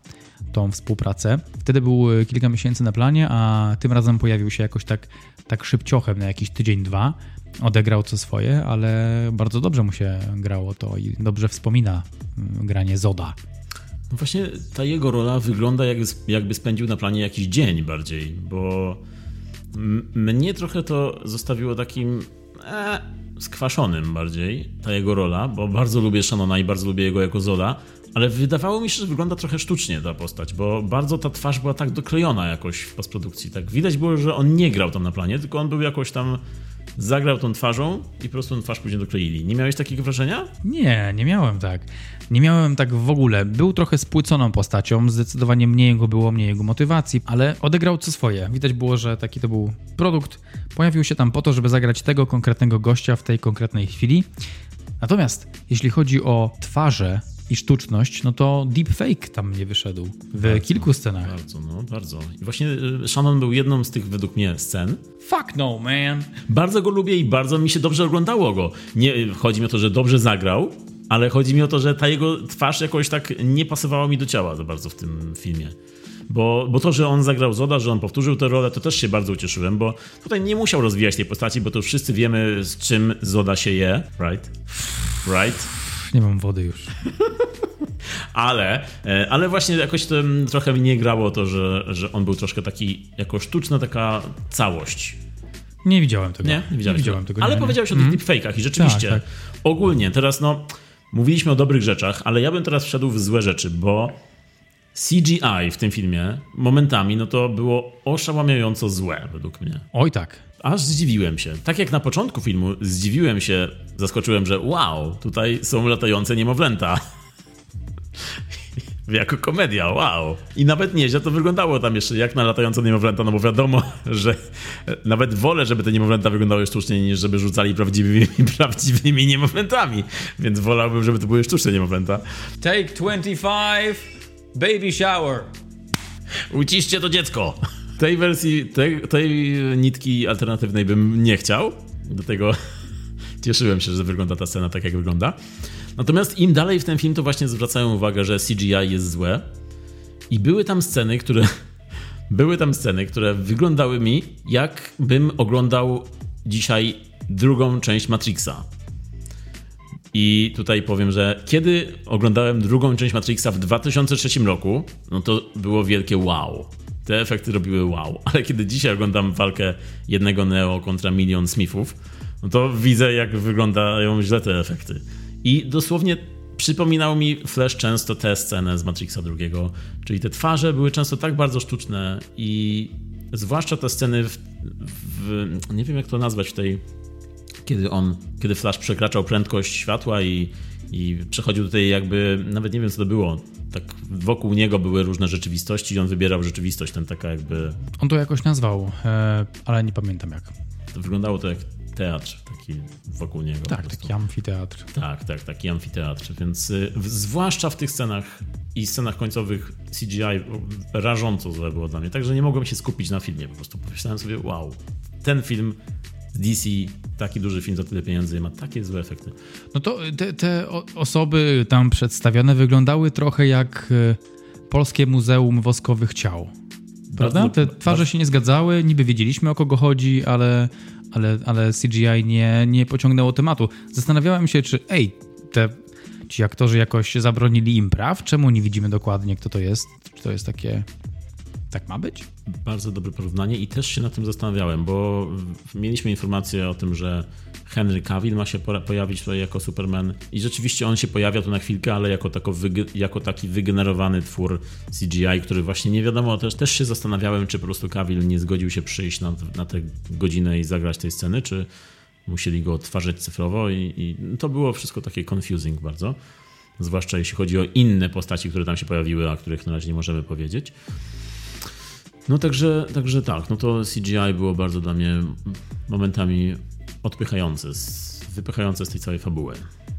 tą współpracę. Wtedy był kilka miesięcy na planie, a tym razem pojawił się jakoś tak, tak szybciochem na jakiś tydzień, dwa. Odegrał co swoje, ale bardzo dobrze mu się grało to i dobrze wspomina mm, granie Zoda. No właśnie ta jego rola wygląda jakby, jakby spędził na planie jakiś dzień bardziej, bo mnie trochę to zostawiło takim e, skwaszonym bardziej, ta jego rola, bo bardzo lubię Shannona i bardzo lubię jego jako Zola, ale wydawało mi się, że wygląda trochę sztucznie ta postać, bo bardzo ta twarz była tak doklejona jakoś w postprodukcji. Tak widać było, że on nie grał tam na planie, tylko on był jakoś tam zagrał tą twarzą i po prostu tą twarz później dokleili. Nie miałeś takiego wrażenia? Nie, nie miałem tak. Nie miałem tak w ogóle. Był trochę spłyconą postacią, zdecydowanie mniej jego było, mniej jego motywacji, ale odegrał co swoje. Widać było, że taki to był produkt. Pojawił się tam po to, żeby zagrać tego konkretnego gościa w tej konkretnej chwili. Natomiast jeśli chodzi o twarze i sztuczność, no to deepfake tam nie wyszedł w bardzo, kilku scenach. Bardzo, no, bardzo. I właśnie y, Shannon był jedną z tych według mnie scen. Fuck no, man. Bardzo go lubię i bardzo mi się dobrze oglądało go. Nie, chodzi mi o to, że dobrze zagrał, ale chodzi mi o to, że ta jego twarz jakoś tak nie pasowała mi do ciała za bardzo w tym filmie. Bo, bo to, że on zagrał Zoda, że on powtórzył tę rolę, to też się bardzo ucieszyłem, bo tutaj nie musiał rozwijać tej postaci, bo to już wszyscy wiemy, z czym Zoda się je, right? Right? nie mam wody już. (laughs) ale, e, ale właśnie jakoś to trochę mi nie grało to, że, że on był troszkę taki, jako sztuczna taka całość. Nie widziałem tego. Nie, nie, widziałem tego. Ale nie, powiedziałeś nie. o tych mm. deepfake'ach i rzeczywiście, tak, tak. ogólnie, teraz no, mówiliśmy o dobrych rzeczach, ale ja bym teraz wszedł w złe rzeczy, bo CGI w tym filmie momentami, no to było oszałamiająco złe według mnie. Oj tak. Aż zdziwiłem się. Tak jak na początku filmu zdziwiłem się, zaskoczyłem, że wow, tutaj są latające niemowlęta. (laughs) jako komedia, wow. I nawet nieźle to wyglądało tam jeszcze jak na latające niemowlęta, no bo wiadomo, (laughs) że nawet wolę, żeby te niemowlęta wyglądały sztucznie, niż żeby rzucali prawdziwymi, (laughs) prawdziwymi niemowlętami. Więc wolałbym, żeby to były sztuczne niemowlęta. Take 25, baby shower. Uciszcie to dziecko. Tej wersji, tej, tej nitki alternatywnej bym nie chciał. Do tego (laughs) cieszyłem się, że wygląda ta scena tak, jak wygląda. Natomiast im dalej w ten film, to właśnie zwracają uwagę, że CGI jest złe. I były tam sceny, które. (laughs) Były tam sceny, które wyglądały mi, jakbym oglądał dzisiaj drugą część Matrixa. I tutaj powiem, że kiedy oglądałem drugą część Matrixa w 2003 roku, no to było wielkie wow. Te efekty robiły wow. (laughs) Ale kiedy dzisiaj oglądam walkę jednego Neo kontra milion Smithów, no to widzę, jak wyglądają źle te efekty. I dosłownie przypominał mi Flash często tę scenę z Matrixa II, czyli te twarze były często tak bardzo sztuczne i zwłaszcza te sceny w, w nie wiem jak to nazwać w tej kiedy on, kiedy Flash przekraczał prędkość światła i, i przechodził tutaj jakby, nawet nie wiem co to było, tak wokół niego były różne rzeczywistości i on wybierał rzeczywistość, ten taka jakby... On to jakoś nazwał, e, ale nie pamiętam jak. To wyglądało to jak teatr taki wokół niego. Tak, taki amfiteatr. Tak, tak, taki amfiteatr, więc y, zwłaszcza w tych scenach i scenach końcowych CGI rażąco złe było dla mnie, także nie mogłem się skupić na filmie, po prostu pomyślałem sobie, wow, ten film DC, taki duży film za tyle pieniędzy ma takie złe efekty. No to te, te osoby tam przedstawione wyglądały trochę jak e, Polskie Muzeum Woskowych Ciał. Prawda? Te twarze się nie zgadzały, niby wiedzieliśmy o kogo chodzi, ale, ale, ale CGI nie, nie pociągnęło tematu. Zastanawiałem się, czy ej, te ci aktorzy jakoś zabronili im praw? Czemu nie widzimy dokładnie, kto to jest? Czy to jest takie tak ma być? Bardzo dobre porównanie i też się nad tym zastanawiałem, bo mieliśmy informację o tym, że Henry Cavill ma się pojawić tutaj jako Superman i rzeczywiście on się pojawia tu na chwilkę, ale jako, tako jako taki wygenerowany twór CGI, który właśnie nie wiadomo, też, też się zastanawiałem, czy po prostu Cavill nie zgodził się przyjść na, na tę godzinę i zagrać tej sceny, czy musieli go odtwarzać cyfrowo i, i to było wszystko takie confusing bardzo. Zwłaszcza jeśli chodzi o inne postaci, które tam się pojawiły, a których na razie nie możemy powiedzieć. No także, także tak, no to CGI było bardzo dla mnie momentami odpychające, wypychające z tej całej fabuły.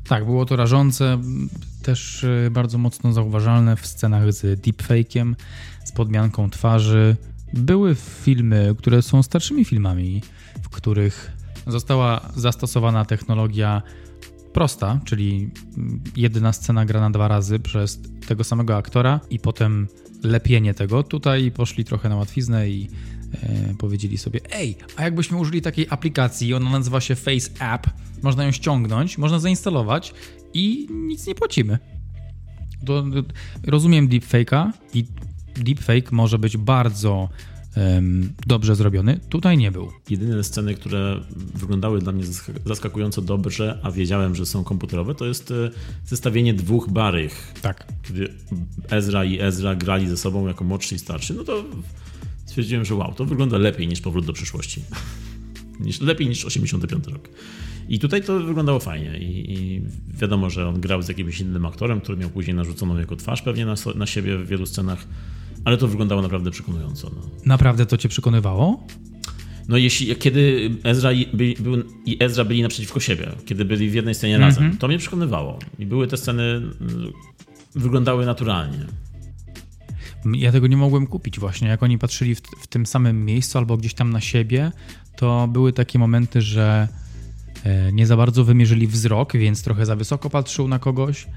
Tak, było to rażące, też e, bardzo mocno zauważalne w scenach z deepfake'iem, z podmianką twarzy. Były filmy, które są starszymi filmami, w których została zastosowana technologia prosta, czyli jedna scena grana dwa razy przez tego samego aktora i potem lepienie tego. Tutaj poszli trochę na łatwiznę i e, powiedzieli sobie, ej, a jakbyśmy użyli takiej aplikacji, ona nazywa się Face App, można ją ściągnąć, można zainstalować i nic nie płacimy. Rozumiem deepfake'a i deepfake może być bardzo dobrze zrobiony. Tutaj nie był. Jedyne sceny, które wyglądały dla mnie zaskakująco dobrze, a wiedziałem, że są komputerowe, to jest e, zestawienie dwóch barych. Tak. Kiedy Ezra i Ezra grali ze sobą jako młodszy i starszy, no to stwierdziłem, że wow, to wygląda lepiej niż Powrót do przyszłości. (laughs) niż, lepiej niż 85 rok. I tutaj to wyglądało fajnie I, I, wiadomo, że on grał z jakimś innym aktorem, który miał później narzuconą jego twarz pewnie na, na siebie w wielu scenach ale to wyglądało naprawdę przekonująco. No. Naprawdę to cię przekonywało? No jeśli, kiedy Ezra i, by, był, i Ezra byli naprzeciwko siebie, kiedy byli w jednej scenie mm -hmm. razem, to mnie przekonywało. I były te sceny, mm, wyglądały naturalnie. Ja tego nie mogłem kupić właśnie. Jak oni patrzyli w, w tym samym miejscu albo gdzieś tam na siebie, to były takie momenty, że nie za bardzo wymierzyli wzrok, więc trochę za wysoko patrzył na kogoś,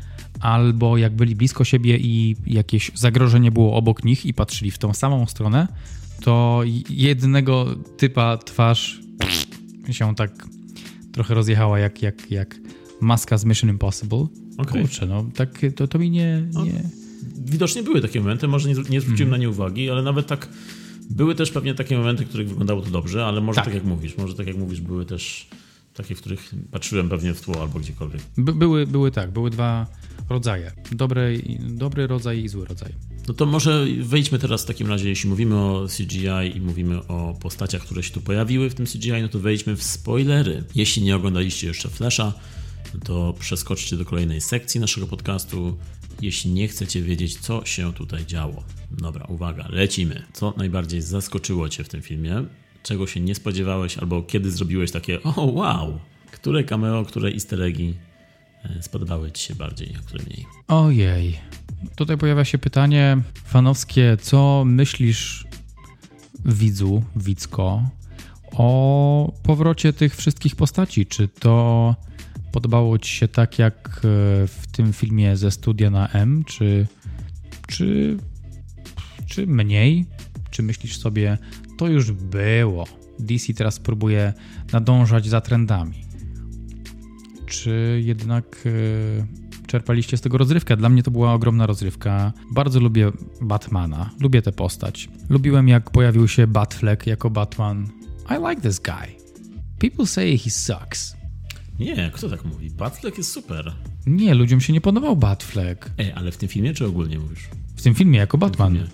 albo jak byli blisko siebie i jakieś zagrożenie było obok nich i patrzyli w tą samą stronę, to jednego typa twarz się tak trochę rozjechała jak, jak, jak maska z Mission Impossible. Okay. Kurczę, no tak to, to mi nie, no, nie... Widocznie były takie momenty, może nie, nie zwróciłem mm. na nie uwagi, ale nawet tak były też pewnie takie momenty, w których wyglądało to dobrze, ale może tak. tak jak mówisz, może tak jak mówisz, były też takie, w których patrzyłem pewnie w tło albo gdziekolwiek. By, były, były tak, były dwa rodzaje. Dobry, dobry rodzaj i zły rodzaj. No to może wejdźmy teraz w takim razie, jeśli mówimy o CGI i mówimy o postaciach, które się tu pojawiły w tym CGI, no to wejdźmy w spoilery. Jeśli nie oglądaliście jeszcze Flasha, to przeskoczcie do kolejnej sekcji naszego podcastu, jeśli nie chcecie wiedzieć, co się tutaj działo. Dobra, uwaga, lecimy. Co najbardziej zaskoczyło Cię w tym filmie? Czego się nie spodziewałeś, albo kiedy zrobiłeś takie, o wow, które cameo, które easter eggi E, spodobały Ci się bardziej, a które mniej? Ojej. Tutaj pojawia się pytanie fanowskie, co myślisz widzu, widzko, o powrocie tych wszystkich postaci? Czy to Podobało ci się tak jak e, w tym filmie ze studia na M, czy, czy, czy mniej? Czy myślisz sobie, to już było? DC teraz próbuje nadążać za trendami. Czy jednak e, czerpaliście z tego rozrywkę? Dla mnie to była ogromna rozrywka. Bardzo lubię Batmana, lubię tę postać. Lubiłem jak pojawił się Batfleck jako Batman. I like this guy. People say he sucks. Nie, kto tak mówi? Batfleck jest super. Nie, ludziom się nie podobał Batfleck. Ej, ale w tym filmie czy ogólnie mówisz? W tym filmie jako Batman. Filmie.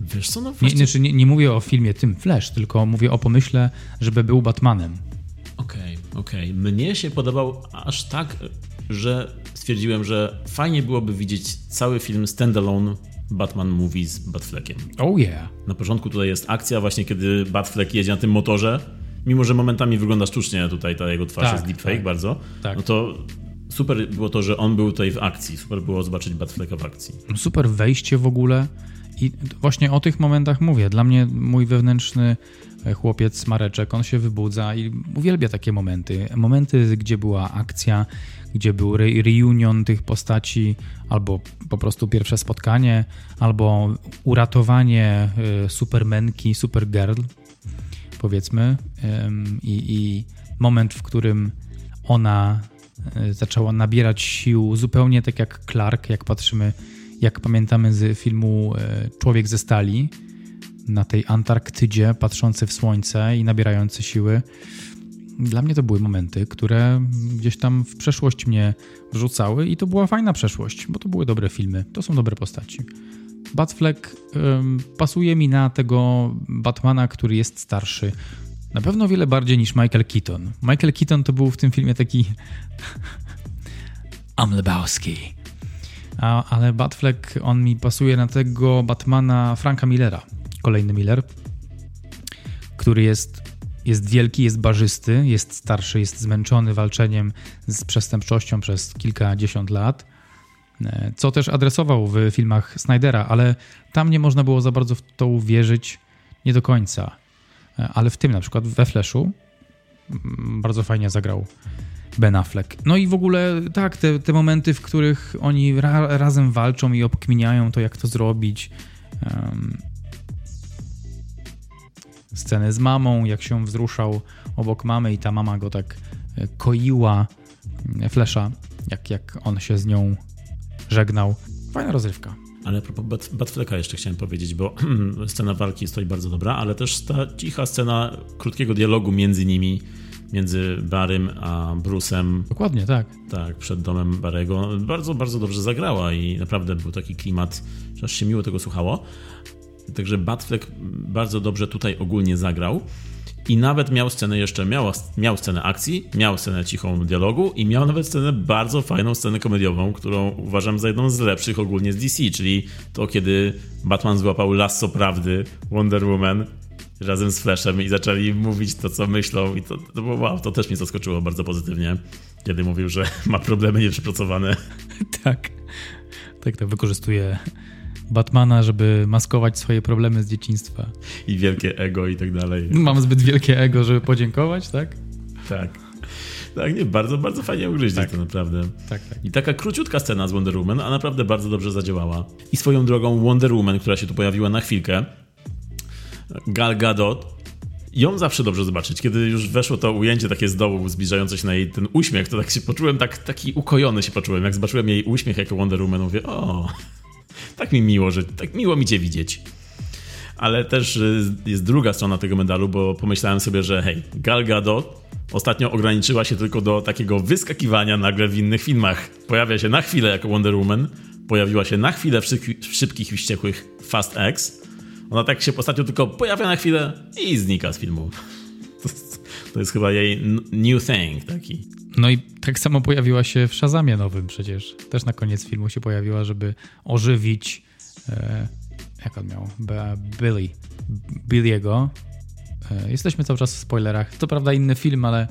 Wiesz co, no Nie, właśnie... znaczy nie, nie mówię o filmie tym Flash, tylko mówię o pomyśle, żeby był Batmanem. Okej, okej. Mnie się podobał aż tak, że stwierdziłem, że fajnie byłoby widzieć cały film standalone Batman Movie z Batfleckiem. Oh yeah. Na początku tutaj jest akcja właśnie, kiedy Batfleck jedzie na tym motorze, mimo że momentami wygląda sztucznie tutaj ta jego twarz Tak, jest deepfake tak. bardzo, Tak. no to super było to, że on był tutaj w akcji. Super było zobaczyć Batflecka w akcji. Super wejście w ogóle. I właśnie o tych momentach mówię. Dla mnie mój wewnętrzny e, chłopiec Mareczek, on się wybudza i uwielbia takie momenty. Momenty, gdzie była akcja, gdzie był re reunion tych postaci, albo po prostu pierwsze spotkanie, albo uratowanie e, Supermenki, Supergirl, powiedzmy. I, I moment, w którym ona e, zaczęła nabierać sił, zupełnie tak jak Clark, jak patrzymy, jak pamiętamy z filmu e, Człowiek ze stali, na tej Antarktydzie, patrzący w słońce i nabierający siły. Dla mnie to były momenty, które gdzieś tam w przeszłość mnie wrzucały i to była fajna przeszłość, bo to były dobre filmy, to są dobre postaci. Batfleck ym, pasuje mi na tego Batmana, który jest starszy. Na pewno wiele bardziej niż Michael Keaton. Michael Keaton to był w tym filmie taki (laughs) I'm Lebowski. A, ale Batfleck, on mi pasuje na tego Batmana Franka Millera. Kolejny Miller, który jest, jest wielki, jest barzysty, jest starszy, jest zmęczony walczeniem z przestępczością przez kilkadziesiąt lat. E, Co też adresował w filmach Snydera, ale tam nie można było za bardzo w to uwierzyć nie do końca. E, Ale w tym na przykład we Flashu mm, bardzo fajnie zagrał Ben Affleck. No i w ogóle tak, te, te momenty, w których oni ra, razem walczą i obkminiają to, jak to zrobić. Sceny z mamą, jak się wzruszał obok mamy i ta mama go tak e, koiła e, Flesza, jak, jak on się z nią żegnał. Fajna rozrywka. Ale a propos Bat- Batflecka jeszcze chciałem powiedzieć, bo (clears throat) scena walki stoi bardzo dobra, ale też ta cicha scena krótkiego dialogu między nimi, między Barrym a Bruce'em, Dokładnie, tak. tak, przed domem Barego, bardzo, bardzo dobrze zagrała i naprawdę był taki klimat, że aż się miło tego słuchało. Także Batfleck bardzo dobrze tutaj ogólnie zagrał. I nawet miał scenę jeszcze, miał, miał scenę akcji, miał scenę cichą dialogu i miał nawet scenę, bardzo fajną scenę komediową, którą uważam za jedną z lepszych ogólnie z DC, czyli to, kiedy Batman złapał lasso prawdy Wonder Woman razem z Flashem i zaczęli mówić to, co myślą i to, to było wow, to też mnie zaskoczyło bardzo pozytywnie, kiedy mówił, że (laughs) ma problemy nieprzepracowane. Tak. Tak, to wykorzystuje Batmana, żeby maskować swoje problemy z dzieciństwa. i wielkie ego i tak dalej. Mam zbyt wielkie ego, żeby podziękować, tak? Tak. Tak, nie, bardzo, bardzo fajnie ugryźli Tak. to naprawdę. Tak, tak. I taka króciutka scena z Wonder Woman, a naprawdę bardzo dobrze zadziałała. I swoją drogą Wonder Woman, która się tu pojawiła na chwilkę, Gal Gadot, ją zawsze dobrze zobaczyć. Kiedy już weszło to ujęcie takie z dołu, zbliżające się na jej ten uśmiech, to tak się poczułem, tak, taki ukojony się poczułem. Jak zobaczyłem jej uśmiech jako Wonder Woman, mówię, o, tak mi miło, że tak miło mi cię widzieć. Ale też y, jest druga strona tego medalu, bo pomyślałem sobie, że hej, Gal Gadot ostatnio ograniczyła się tylko do takiego wyskakiwania nagle w innych filmach. Pojawia się na chwilę jako Wonder Woman, pojawiła się na chwilę w, w Szybkich i Wściekłych Fast X. Ona tak się ostatnio tylko pojawia na chwilę i znika z filmu. (laughs) To to jest chyba jej new thing taki. No i tak samo pojawiła się w Shazamie nowym przecież. Też na koniec filmu się pojawiła, żeby ożywić e, jak on miał? Billy. Billy'ego. E, jesteśmy cały czas w spoilerach. To prawda inny film, ale,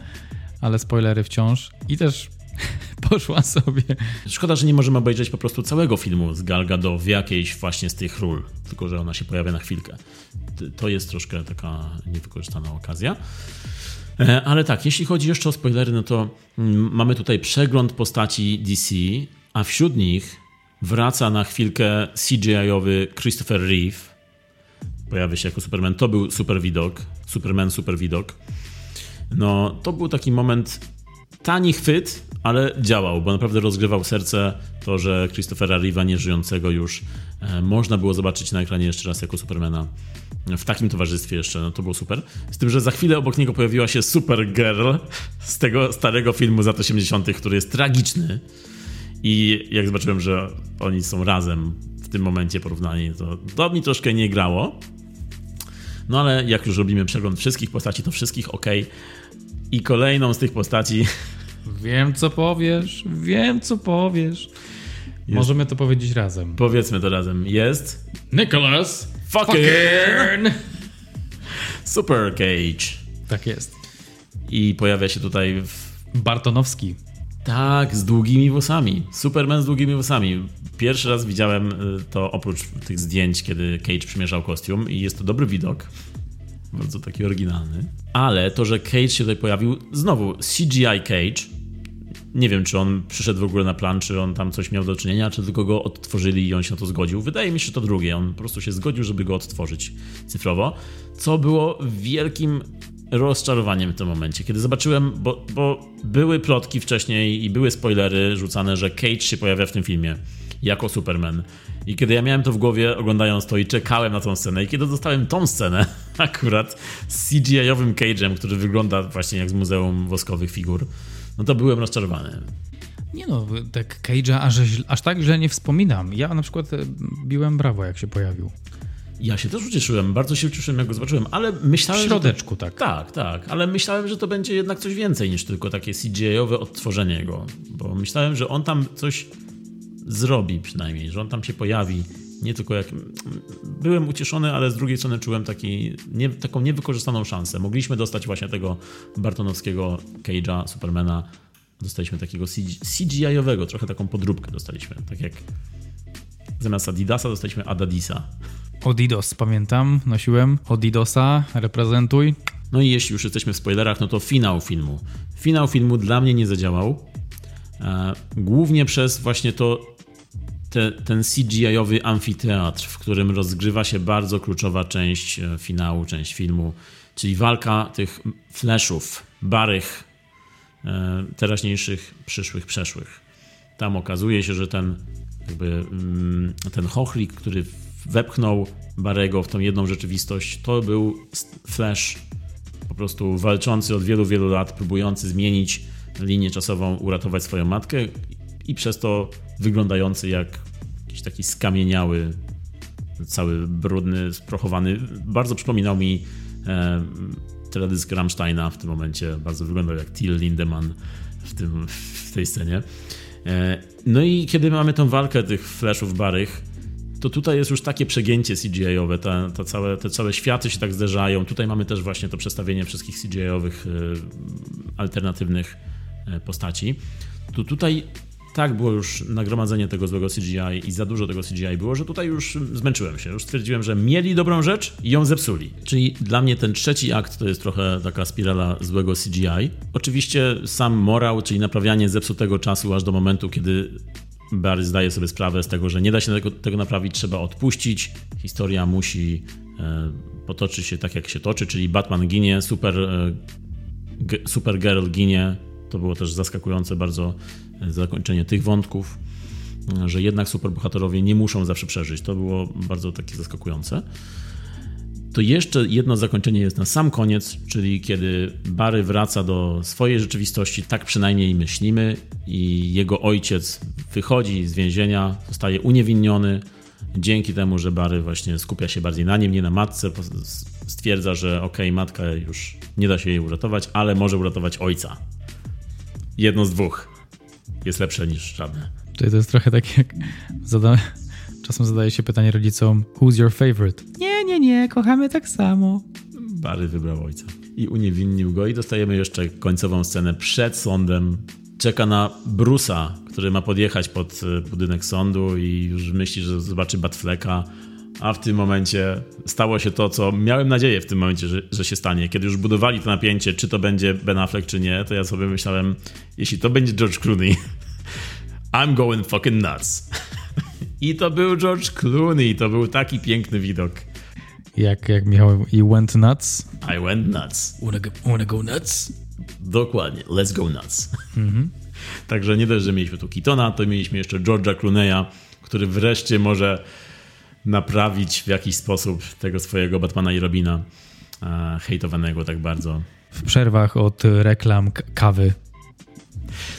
ale spoilery wciąż. I też (laughs) poszła sobie. Szkoda, że nie możemy obejrzeć po prostu całego filmu z Gal Gadot w jakiejś właśnie z tych ról, tylko że ona się pojawia na chwilkę. To jest troszkę taka niewykorzystana okazja. E, ale tak, jeśli chodzi jeszcze o spoilery, no to mm, mamy tutaj przegląd postaci DC, a wśród nich wraca na chwilkę CGI-owy Christopher Reeve. Pojawia się jako Superman. To był super widok. Superman, super widok. No, to był taki moment tani chwyt, ale działał, bo naprawdę rozgrywał serce to, że Christophera Reeve'a nieżyjącego już e, można było zobaczyć na ekranie jeszcze raz jako Supermana w takim towarzystwie jeszcze, no to było super. Z tym, że za chwilę obok niego pojawiła się Supergirl z tego starego filmu z lat 80., który jest tragiczny. I jak zobaczyłem, że oni są razem w tym momencie porównani, to, to mi troszkę nie grało. No ale jak już robimy przegląd wszystkich postaci, to wszystkich ok. I kolejną z tych postaci. Wiem, co powiesz, wiem, co powiesz. Jest. Możemy to powiedzieć razem. Powiedzmy to razem. Jest. Nicholas fucking, Super Cage. Tak jest. I pojawia się tutaj w... Bartonowski. Tak, z długimi włosami. Superman z długimi włosami. Pierwszy raz widziałem y, to oprócz tych zdjęć, kiedy Cage przymierzał kostium i jest to dobry widok. Bardzo taki oryginalny. Ale to, że Cage się tutaj pojawił, znowu CGI Cage. Nie wiem, czy on przyszedł w ogóle na plan, czy on tam coś miał do czynienia, czy tylko go odtworzyli i on się na to zgodził. Wydaje mi się, że to drugie. On po prostu się zgodził, żeby go odtworzyć cyfrowo, co było wielkim rozczarowaniem w tym momencie, kiedy zobaczyłem, bo, bo były plotki wcześniej i były spoilery rzucane, że Cage się pojawia w tym filmie jako Superman. I kiedy ja miałem to w głowie, oglądając to i czekałem na tą scenę, i kiedy dostałem tą scenę, (laughs) akurat z CGI-owym Cage'em, który wygląda właśnie jak z Muzeum Woskowych Figur, no to byłem rozczarowany. Nie no, tak Cage'a aż, aż tak źle nie wspominam. Ja na przykład e, biłem brawo, jak się pojawił. Ja się też ucieszyłem, bardzo się ucieszyłem, jak go zobaczyłem, ale myślałem. W środeczku, to, tak. Tak, tak, ale myślałem, że to będzie jednak coś więcej niż tylko takie CGI-owe odtworzenie go, bo myślałem, że on tam coś zrobi przynajmniej, że on tam się pojawi. Nie tylko jak. Byłem ucieszony, ale z drugiej strony czułem taki, nie, taką niewykorzystaną szansę. Mogliśmy dostać właśnie tego Bartonowskiego Cage'a, Supermana. Dostaliśmy takiego CGI-owego, trochę taką podróbkę dostaliśmy. Tak jak zamiast Adidasa dostaliśmy Adadisa. Odidos, pamiętam, nosiłem. Odidosa, reprezentuj. No i jeśli już jesteśmy w spoilerach, no to finał filmu. Finał filmu dla mnie nie zadziałał. E, głównie przez właśnie to te, ten CGI-owy amfiteatr, w którym rozgrywa się bardzo kluczowa część e, finału, część filmu, czyli walka tych flashów, barych, e, teraźniejszych, przyszłych, przeszłych. Tam okazuje się, że ten jakby mm, ten chochlik, który wepchnął Barego w tą jedną rzeczywistość, to był Flash po prostu walczący od wielu, wielu lat, próbujący zmienić linię czasową, uratować swoją matkę i przez to wyglądający jak jakiś taki skamieniały, cały brudny, sprochowany. Bardzo przypominał mi e, teledysk Rammsteina w tym momencie. Bardzo wyglądał jak Till Lindemann w, tym, w tej scenie. E, no i kiedy mamy tą walkę tych flashów barych, to tutaj jest już takie przegięcie CGI-owe, ta, ta całe, te całe światy się tak zderzają. Tutaj mamy też właśnie to przestawienie wszystkich CGI-owych e, alternatywnych e, postaci. Tu tutaj tak było już nagromadzenie tego złego CGI i za dużo tego CGI było, że tutaj już zmęczyłem się. Już stwierdziłem, że mieli dobrą rzecz i ją zepsuli. Czyli dla mnie ten trzeci akt to jest trochę taka spirala złego CGI. Oczywiście sam morał, czyli naprawianie zepsutego czasu aż do momentu, kiedy Barry zdaje sobie sprawę z tego, że nie da się tego, tego naprawić, trzeba odpuścić. Historia musi e, potoczyć się tak, jak się toczy, czyli Batman ginie, Super, e, Supergirl ginie. To było też zaskakujące bardzo zakończenie tych wątków, że jednak superbohaterowie nie muszą zawsze przeżyć. To było bardzo takie zaskakujące to jeszcze jedno zakończenie jest na sam koniec, czyli kiedy Barry wraca do swojej rzeczywistości, tak przynajmniej myślimy, i jego ojciec wychodzi z więzienia, zostaje uniewinniony. Dzięki temu, że Barry właśnie skupia się bardziej na nim, nie na matce, stwierdza, że okej, okay, matka już nie da się jej uratować, ale może uratować ojca. Jedno z dwóch jest lepsze niż żadne. Czyli to jest trochę tak jak zadałem Czasem zadaje się pytanie rodzicom, who's your favorite? Nie, nie, nie, kochamy tak samo. Bary wybrał ojca. I uniewinnił go i dostajemy jeszcze końcową scenę przed sądem. Czeka na Brusa, który ma podjechać pod e, budynek sądu i już myśli, że zobaczy Batfleka, A w tym momencie stało się to, co miałem nadzieję w tym momencie, że, że się stanie. Kiedy już budowali to napięcie, czy to będzie Ben Affleck, czy nie, to ja sobie myślałem, jeśli to będzie George Clooney, (laughs) I'm going fucking nuts. (laughs) I to był George Clooney, to był taki piękny widok. Jak, jak Michał i went nuts? I went nuts. Wanna go, wanna go nuts? Dokładnie, let's go nuts. Mhm. (laughs) Także nie dość, że mieliśmy tu Kitona, to mieliśmy jeszcze George'a Clooney'a, który wreszcie może naprawić w jakiś sposób tego swojego Batmana i Robina, e, hejtowanego tak bardzo. W przerwach od reklam kawy.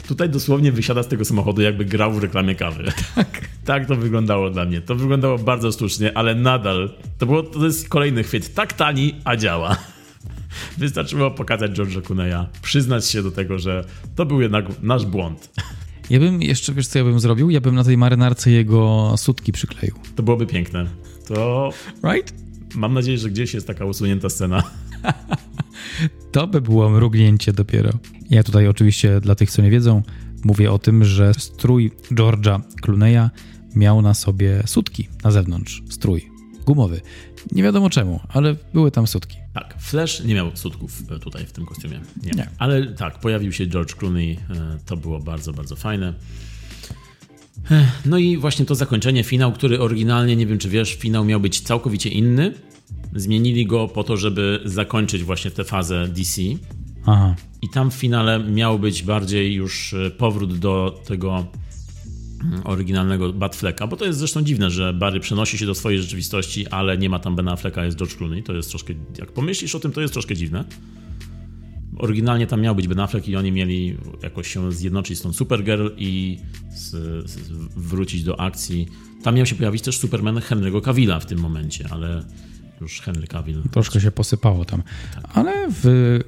Tutaj dosłownie wysiada z tego samochodu, jakby grał w reklamie kawy. (laughs) Tak. tak to wyglądało dla mnie. To wyglądało bardzo sztucznie, ale nadal to, było, to jest kolejny chwyt. Tak tani, a działa. (laughs) Wystarczyło pokazać George'a Clooney'a, przyznać się do tego, że to był jednak nasz błąd. (laughs) Ja bym jeszcze, wiesz co ja bym zrobił? Ja bym na tej marynarce jego sutki przykleił. To byłoby piękne. To... Right? Mam nadzieję, że gdzieś jest taka usunięta scena. (laughs) to by było mrugnięcie dopiero. Ja tutaj oczywiście dla tych, co nie wiedzą, mówię o tym, że strój George'a Clooney'a miał na sobie sutki na zewnątrz. Strój gumowy. Nie wiadomo czemu, ale były tam sutki. Tak, Flash nie miał sutków e, tutaj w tym kostiumie. Nie. nie. Ale tak, pojawił się George Clooney, e, to było bardzo, bardzo fajne. E, no i właśnie to zakończenie, finał, który oryginalnie, nie wiem czy wiesz, finał miał być całkowicie inny. Zmienili go po to, żeby zakończyć właśnie tę fazę DC. Aha. I tam w finale miał być bardziej już powrót do tego oryginalnego Batflecka, bo to jest zresztą dziwne, że Barry przenosi się do swojej rzeczywistości, ale nie ma tam Bena Afflecka, jest George Clooney. To jest troszkę, jak pomyślisz o tym, to jest troszkę dziwne. Oryginalnie tam miał być Ben Affleck i oni mieli jakoś się zjednoczyć z tą Supergirl i z, z, wrócić do akcji. Tam miał się pojawić też Superman Henry'ego Cavilla w tym momencie, ale już Henry Cavill... Troszkę się posypało tam. Tak. Ale w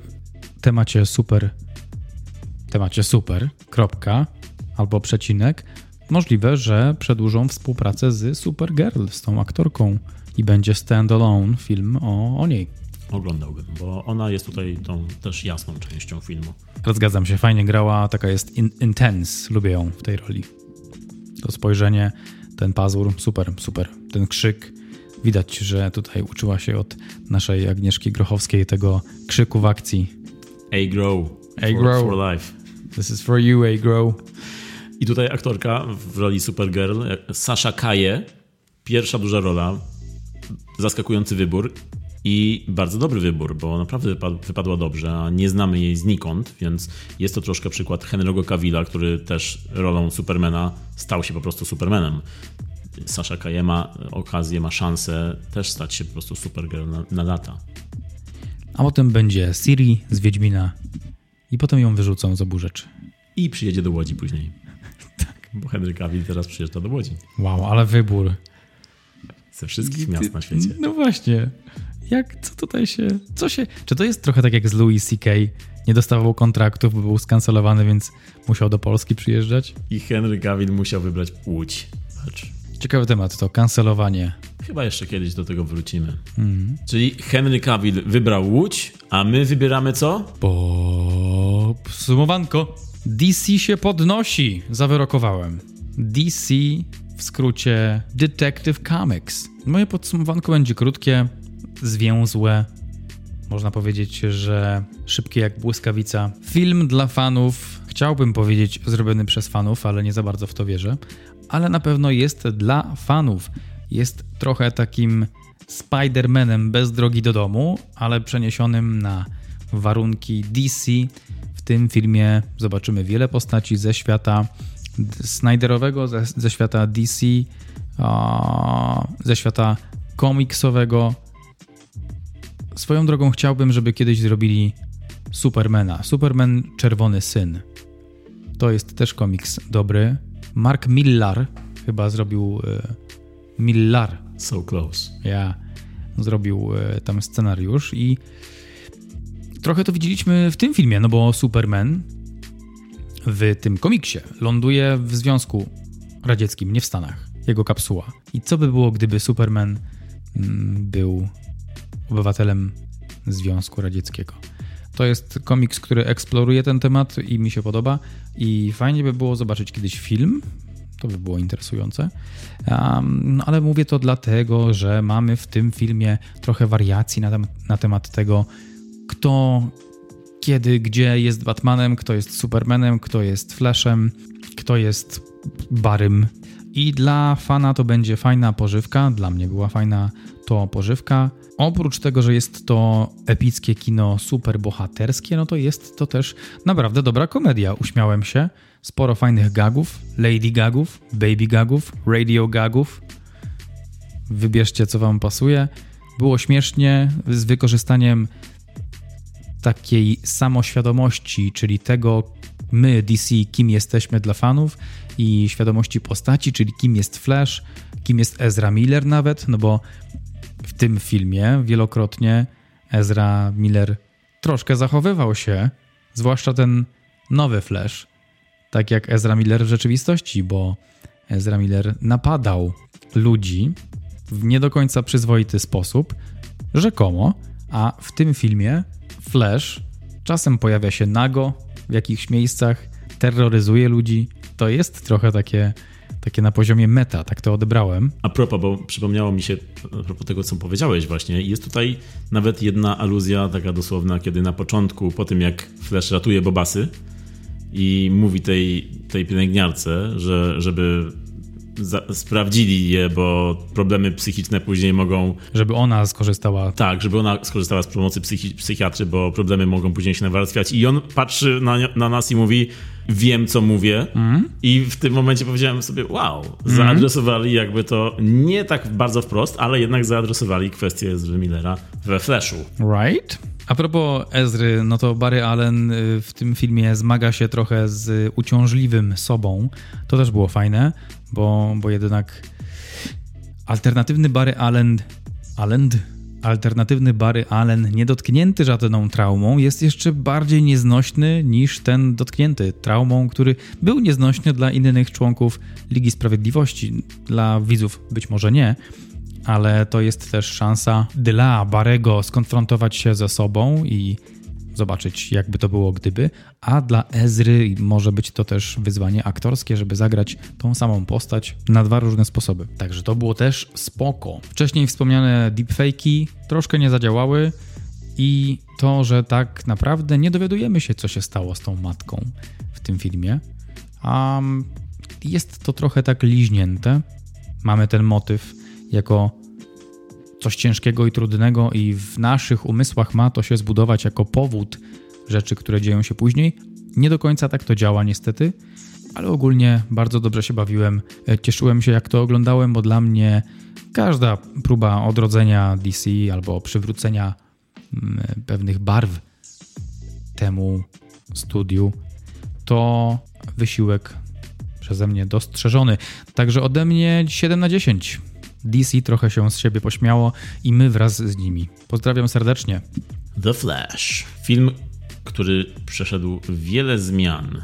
temacie super temacie super, kropka, albo przecinek, Możliwe, że przedłużą współpracę z Supergirl, z tą aktorką i będzie standalone film o, o niej. Oglądałbym, bo ona jest tutaj tą też jasną częścią filmu. Zgadzam się, fajnie grała, taka jest in, intense, lubię ją w tej roli. To spojrzenie, ten pazur, super, super. Ten krzyk, widać, że tutaj uczyła się od naszej Agnieszki Grochowskiej tego krzyku w akcji. A-Grow. A-Grow. For, for life. This is for you, A-Grow. I tutaj aktorka w roli Supergirl, Sasha Kaje, pierwsza duża rola, zaskakujący wybór i bardzo dobry wybór, bo naprawdę wypadła dobrze, a nie znamy jej znikąd, więc jest to troszkę przykład Henry'ego Cavilla, który też rolą Supermana stał się po prostu Supermanem. Sasha Kaje ma okazję, ma szansę też stać się po prostu Supergirl na, na lata. A potem będzie Siri z Wiedźmina i potem ją wyrzucą z obu rzeczy. I przyjedzie do Łodzi później. Bo Henry Cavill teraz przyjeżdża do Łodzi. Wow, ale wybór. Ze wszystkich miast na świecie. No właśnie. Jak, co tutaj się, co się, czy to jest trochę tak jak z Louis C.K., nie dostawał kontraktów, bo był skancelowany, więc musiał do Polski przyjeżdżać? I Henry Cavill musiał wybrać Łódź. Patrz. Ciekawy temat to, kancelowanie. Chyba jeszcze kiedyś do tego wrócimy. Mm. Czyli Henry Cavill wybrał Łódź, a my wybieramy co? Podsumowanko. DC się podnosi, zawyrokowałem. DC w skrócie Detective Comics. Moje podsumowanko będzie krótkie, zwięzłe. Można powiedzieć, że szybkie jak błyskawica. Film dla fanów, chciałbym powiedzieć zrobiony przez fanów, ale nie za bardzo w to wierzę. Ale na pewno jest dla fanów. Jest trochę takim Spider-Manem bez drogi do domu, ale przeniesionym na warunki DC w tym filmie zobaczymy wiele postaci ze świata Snyderowego, ze, ze świata DC, ze świata komiksowego. Swoją drogą chciałbym, żeby kiedyś zrobili Supermana. Superman Czerwony Syn. To jest też komiks dobry. Mark Millar chyba zrobił e, Millar. So close. Ja. Zrobił e, tam scenariusz i Trochę to widzieliśmy w tym filmie, no bo Superman w tym komiksie ląduje w Związku Radzieckim, nie w Stanach. Jego kapsuła. I co by było, gdyby Superman mm, był obywatelem Związku Radzieckiego? To jest komiks, który eksploruje ten temat i mi się podoba. I fajnie by było zobaczyć kiedyś film To by było interesujące. Um, no ale mówię to dlatego, że mamy w tym filmie trochę wariacji na, tem na temat tego, kto, kiedy, gdzie jest Batmanem, kto jest Supermanem, kto jest Flashem, kto jest Barym. I dla fana to będzie fajna pożywka, dla mnie była fajna to pożywka. Oprócz tego, że jest to epickie kino super bohaterskie, no to jest to też naprawdę dobra komedia. Uśmiałem się. Sporo fajnych gagów, lady gagów, baby gagów, radio gagów. Wybierzcie, co wam pasuje. Było śmiesznie z wykorzystaniem takiej samoświadomości, czyli tego my, DC, kim jesteśmy dla fanów i świadomości postaci, czyli kim jest Flash, kim jest Ezra Miller nawet, no bo w tym filmie wielokrotnie Ezra Miller troszkę zachowywał się, zwłaszcza ten nowy Flash, tak jak Ezra Miller w rzeczywistości, bo Ezra Miller napadał ludzi w nie do końca przyzwoity sposób, rzekomo, a w tym filmie Flash czasem pojawia się nago w jakichś miejscach, terroryzuje ludzi. To jest trochę takie takie na poziomie meta, tak to odebrałem. A propos, bo przypomniało mi się, a propos tego, co powiedziałeś właśnie, jest tutaj nawet jedna aluzja taka dosłowna, kiedy na początku, po tym jak Flash ratuje Bobasy i mówi tej, tej pielęgniarce, że żeby sprawdzili je, bo problemy psychiczne później mogą. Żeby ona skorzystała. Tak, żeby ona skorzystała z pomocy psychi psychiatry, bo problemy mogą później się nawarstwiać. I on patrzy na, na nas i mówi: Wiem, co mówię. Mm. I w tym momencie powiedziałem sobie: Wow, zaadresowali jakby to nie tak bardzo wprost, ale jednak zaadresowali kwestię z Millera we Flashu. Right. A propos Ezry, no to Barry Allen y, w tym filmie zmaga się trochę z uciążliwym sobą. To też było fajne, bo, bo jednak alternatywny Barry Allen, Allen, alternatywny Barry Allen, niedotknięty żadną traumą, jest jeszcze bardziej nieznośny niż ten dotknięty traumą, który był nieznośny dla innych członków Ligi Sprawiedliwości. Dla widzów być może nie, ale to jest też szansa dla Barego skonfrontować się ze sobą i zobaczyć, jakby to było gdyby, a dla Ezry może być to też wyzwanie aktorskie, żeby zagrać tą samą postać na dwa różne sposoby. Także to było też spoko. Wcześniej wspomniane deepfake'i troszkę nie zadziałały i to, że tak naprawdę nie dowiadujemy się, co się stało z tą matką w tym filmie. Um, jest to trochę tak liźnięte. Mamy ten motyw jako coś ciężkiego i trudnego, i w naszych umysłach ma to się zbudować jako powód rzeczy, które dzieją się później. Nie do końca tak to działa, niestety, ale ogólnie bardzo dobrze się bawiłem. E, cieszyłem się, jak to oglądałem, bo dla mnie każda próba odrodzenia DC albo przywrócenia mm, pewnych barw temu studiu to wysiłek przeze mnie dostrzeżony. Także ode mnie 7 na 10. DC trochę się z siebie pośmiało i my wraz z nimi. Pozdrawiam serdecznie. The Flash. Film, który przeszedł wiele zmian,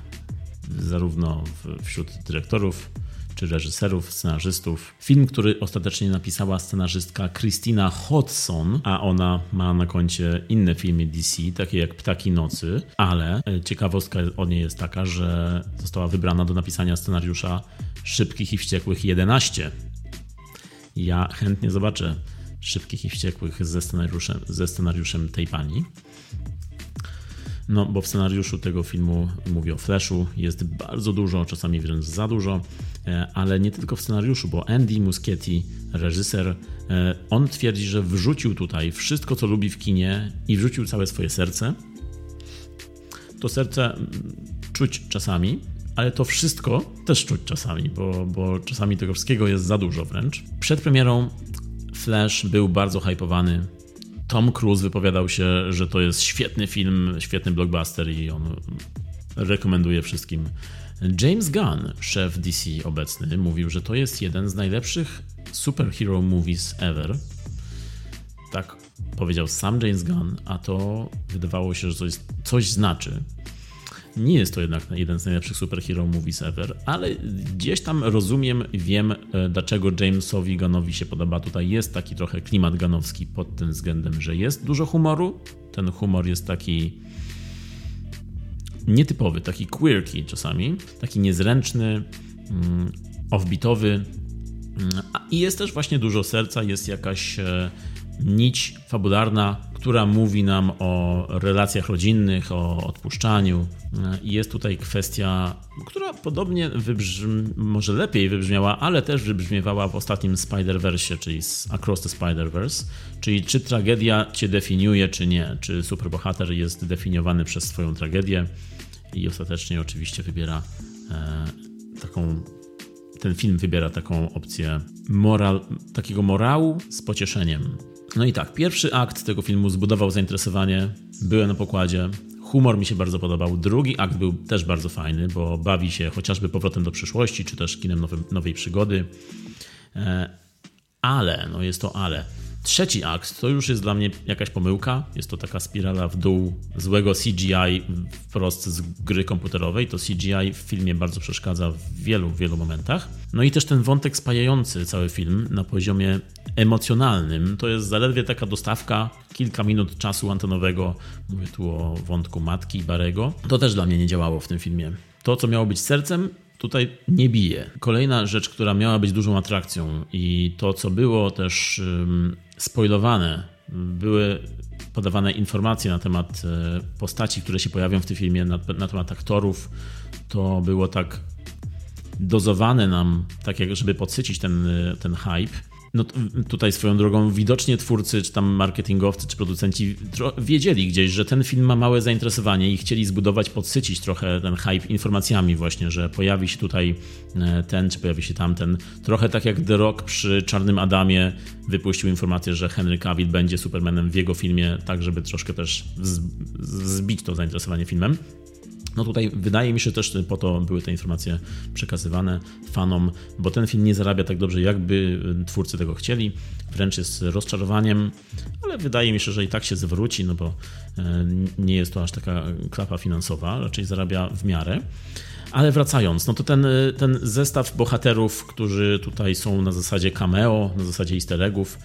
zarówno wśród dyrektorów, czy reżyserów, scenarzystów. Film, który ostatecznie napisała scenarzystka Christina Hodson, a ona ma na koncie inne filmy DC, takie jak Ptaki Nocy, ale ciekawostka o niej jest taka, że została wybrana do napisania scenariusza Szybkich i Wściekłych 11, ja chętnie zobaczę Szybkich i Wściekłych ze scenariuszem, ze scenariuszem tej pani. No, bo w scenariuszu tego filmu, mówię o Flashu, jest bardzo dużo, czasami wręcz za dużo, e, ale nie tylko w scenariuszu, bo Andy Muschietti, reżyser, e, on twierdzi, że wrzucił tutaj wszystko, co lubi w kinie i wrzucił całe swoje serce. To serce mm, czuć czasami, ale to wszystko też czuć czasami, bo, bo czasami tego wszystkiego jest za dużo wręcz. Przed premierą Flash był bardzo hypowany. Tom Cruise wypowiadał się, że to jest świetny film, świetny blockbuster i on rekomenduje wszystkim. James Gunn, szef DC obecny, mówił, że to jest jeden z najlepszych superhero movies ever. Tak powiedział sam James Gunn, a to wydawało się, że coś, coś znaczy. Nie jest to jednak jeden z najlepszych superhero movies ever, ale gdzieś tam rozumiem, wiem e, dlaczego Jamesowi Gunnowi się podoba. Tutaj jest taki trochę klimat ganowski pod tym względem, że jest dużo humoru. Ten humor jest taki nietypowy, taki quirky czasami, taki niezręczny. Mm, offbeatowy. Mm, I jest też właśnie dużo serca, jest jakaś e, nić fabularna, która mówi nam o relacjach rodzinnych, o odpuszczaniu. I jest tutaj kwestia, która podobnie wybrzmi, może lepiej wybrzmiała, ale też wybrzmiewała w ostatnim Spider-Verse, czyli Across the Spider-Verse, czyli czy tragedia cię definiuje, czy nie, czy superbohater jest definiowany przez swoją tragedię i ostatecznie oczywiście wybiera e, taką ten film wybiera taką opcję moral, takiego morału z pocieszeniem. No i tak, pierwszy akt tego filmu zbudował zainteresowanie, byłem na pokładzie, humor mi się bardzo podobał. Drugi akt był też bardzo fajny, bo bawi się chociażby powrotem do przyszłości, czy też kinem nowej, przygody. E, ale, no jest to ale. Trzeci akt to już jest dla mnie jakaś pomyłka. Jest to taka spirala w dół złego CGI wprost z gry komputerowej. To CGI w filmie bardzo przeszkadza w wielu, wielu momentach. No i też ten wątek spajający cały film na poziomie emocjonalnym to jest zaledwie taka dostawka, kilka minut czasu antenowego. Mówię tu o wątku matki Barego. To też dla mnie nie działało w tym filmie. To, co miało być sercem, tutaj nie bije. Kolejna rzecz, która miała być dużą atrakcją i to, co było też spoilowane, były podawane informacje na temat e, postaci, które się pojawią w tym filmie, na, na temat aktorów. To było tak dozowane nam, tak jak żeby podsycić ten, e, ten hype. No tutaj swoją drogą widocznie twórcy, czy tam marketingowcy, czy producenci wiedzieli gdzieś, że ten film ma małe zainteresowanie i chcieli zbudować, podsycić trochę ten hype informacjami właśnie, że pojawi się tutaj e, ten, czy pojawi się tamten. Trochę tak jak The Rock przy Czarnym Adamie wypuścił informację, że Henry Cavill będzie Supermanem w jego filmie, tak żeby troszkę też zbić to zainteresowanie filmem. No tutaj wydaje mi się też po to były te informacje przekazywane fanom, bo ten film nie zarabia tak dobrze, jakby twórcy tego chcieli. Wręcz jest rozczarowaniem, ale wydaje mi się, że i tak się zwróci, no bo e, nie jest to aż taka klapa finansowa, raczej zarabia w miarę. Ale wracając, no to ten, ten zestaw bohaterów, którzy tutaj są na zasadzie cameo, na zasadzie easter eggów,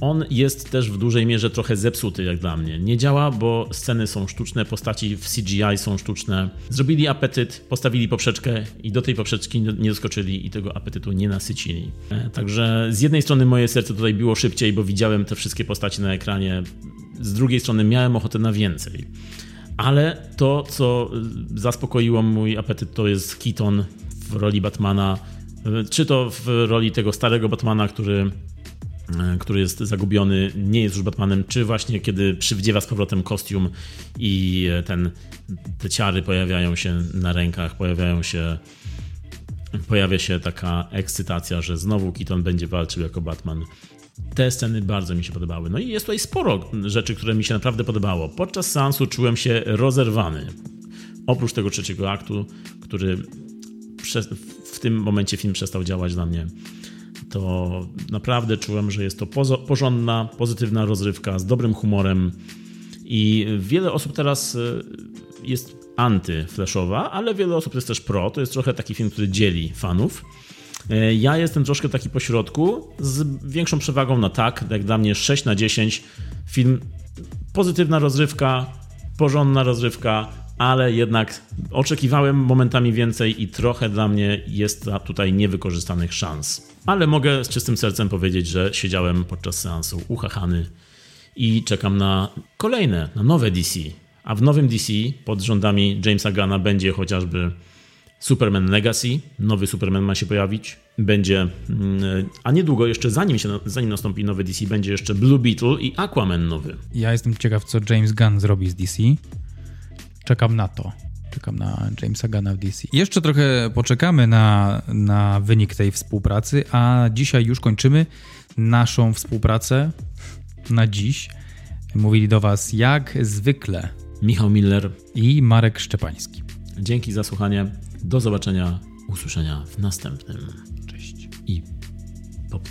on jest też w dużej mierze trochę zepsuty, jak dla mnie. Nie działa, bo sceny są sztuczne, postaci w CGI są sztuczne. Zrobili apetyt, postawili poprzeczkę i do tej poprzeczki nie doskoczyli i tego apetytu nie nasycili. E, także z jednej strony moje serce tutaj było szybciej, bo widziałem te wszystkie postaci na ekranie. Z drugiej strony miałem ochotę na więcej. Ale to, co zaspokoiło mój apetyt, to jest Keaton w roli Batmana. E, czy to w roli tego starego Batmana, który E, który jest zagubiony, nie jest już Batmanem, czy właśnie kiedy przywdziewa z powrotem kostium i e, ten, te ciary pojawiają się na rękach, pojawiają się pojawia się taka ekscytacja, że znowu Keaton będzie walczył jako Batman. Te sceny bardzo mi się podobały. No i jest tutaj sporo rzeczy, które mi się naprawdę podobało. Podczas seansu czułem się rozerwany. Oprócz tego trzeciego aktu, który w tym momencie film przestał działać dla mnie to naprawdę czułem, że jest to porządna, pozytywna rozrywka z dobrym humorem. I wiele osób teraz e, jest anty-flashowa, ale wiele osób jest też pro. To jest trochę taki film, który dzieli fanów. E, ja jestem troszkę taki pośrodku, z większą przewagą na tak, jak dla mnie 6 na 10. Film pozytywna rozrywka, porządna rozrywka, ale jednak oczekiwałem momentami więcej i trochę dla mnie jest tutaj niewykorzystanych szans. Ale mogę z czystym sercem powiedzieć, że siedziałem podczas seansu uchachany i czekam na kolejne, na nowe DC. A w nowym DC pod rządami Jamesa Gana będzie chociażby Superman Legacy, nowy Superman ma się pojawić, będzie, mm, a niedługo jeszcze zanim, się, zanim nastąpi nowy DC, będzie jeszcze Blue Beetle i Aquaman nowy. Ja jestem ciekaw, co James Gunn zrobi z DC. Czekam na to. Czekam na Jamesa Gana w DC. Jeszcze trochę poczekamy na, na wynik tej współpracy, a dzisiaj już kończymy naszą współpracę na dziś. Mówili do Was jak zwykle Michał Miller i Marek Szczepański. Dzięki za słuchanie. Do zobaczenia, usłyszenia w następnym. Cześć. I pop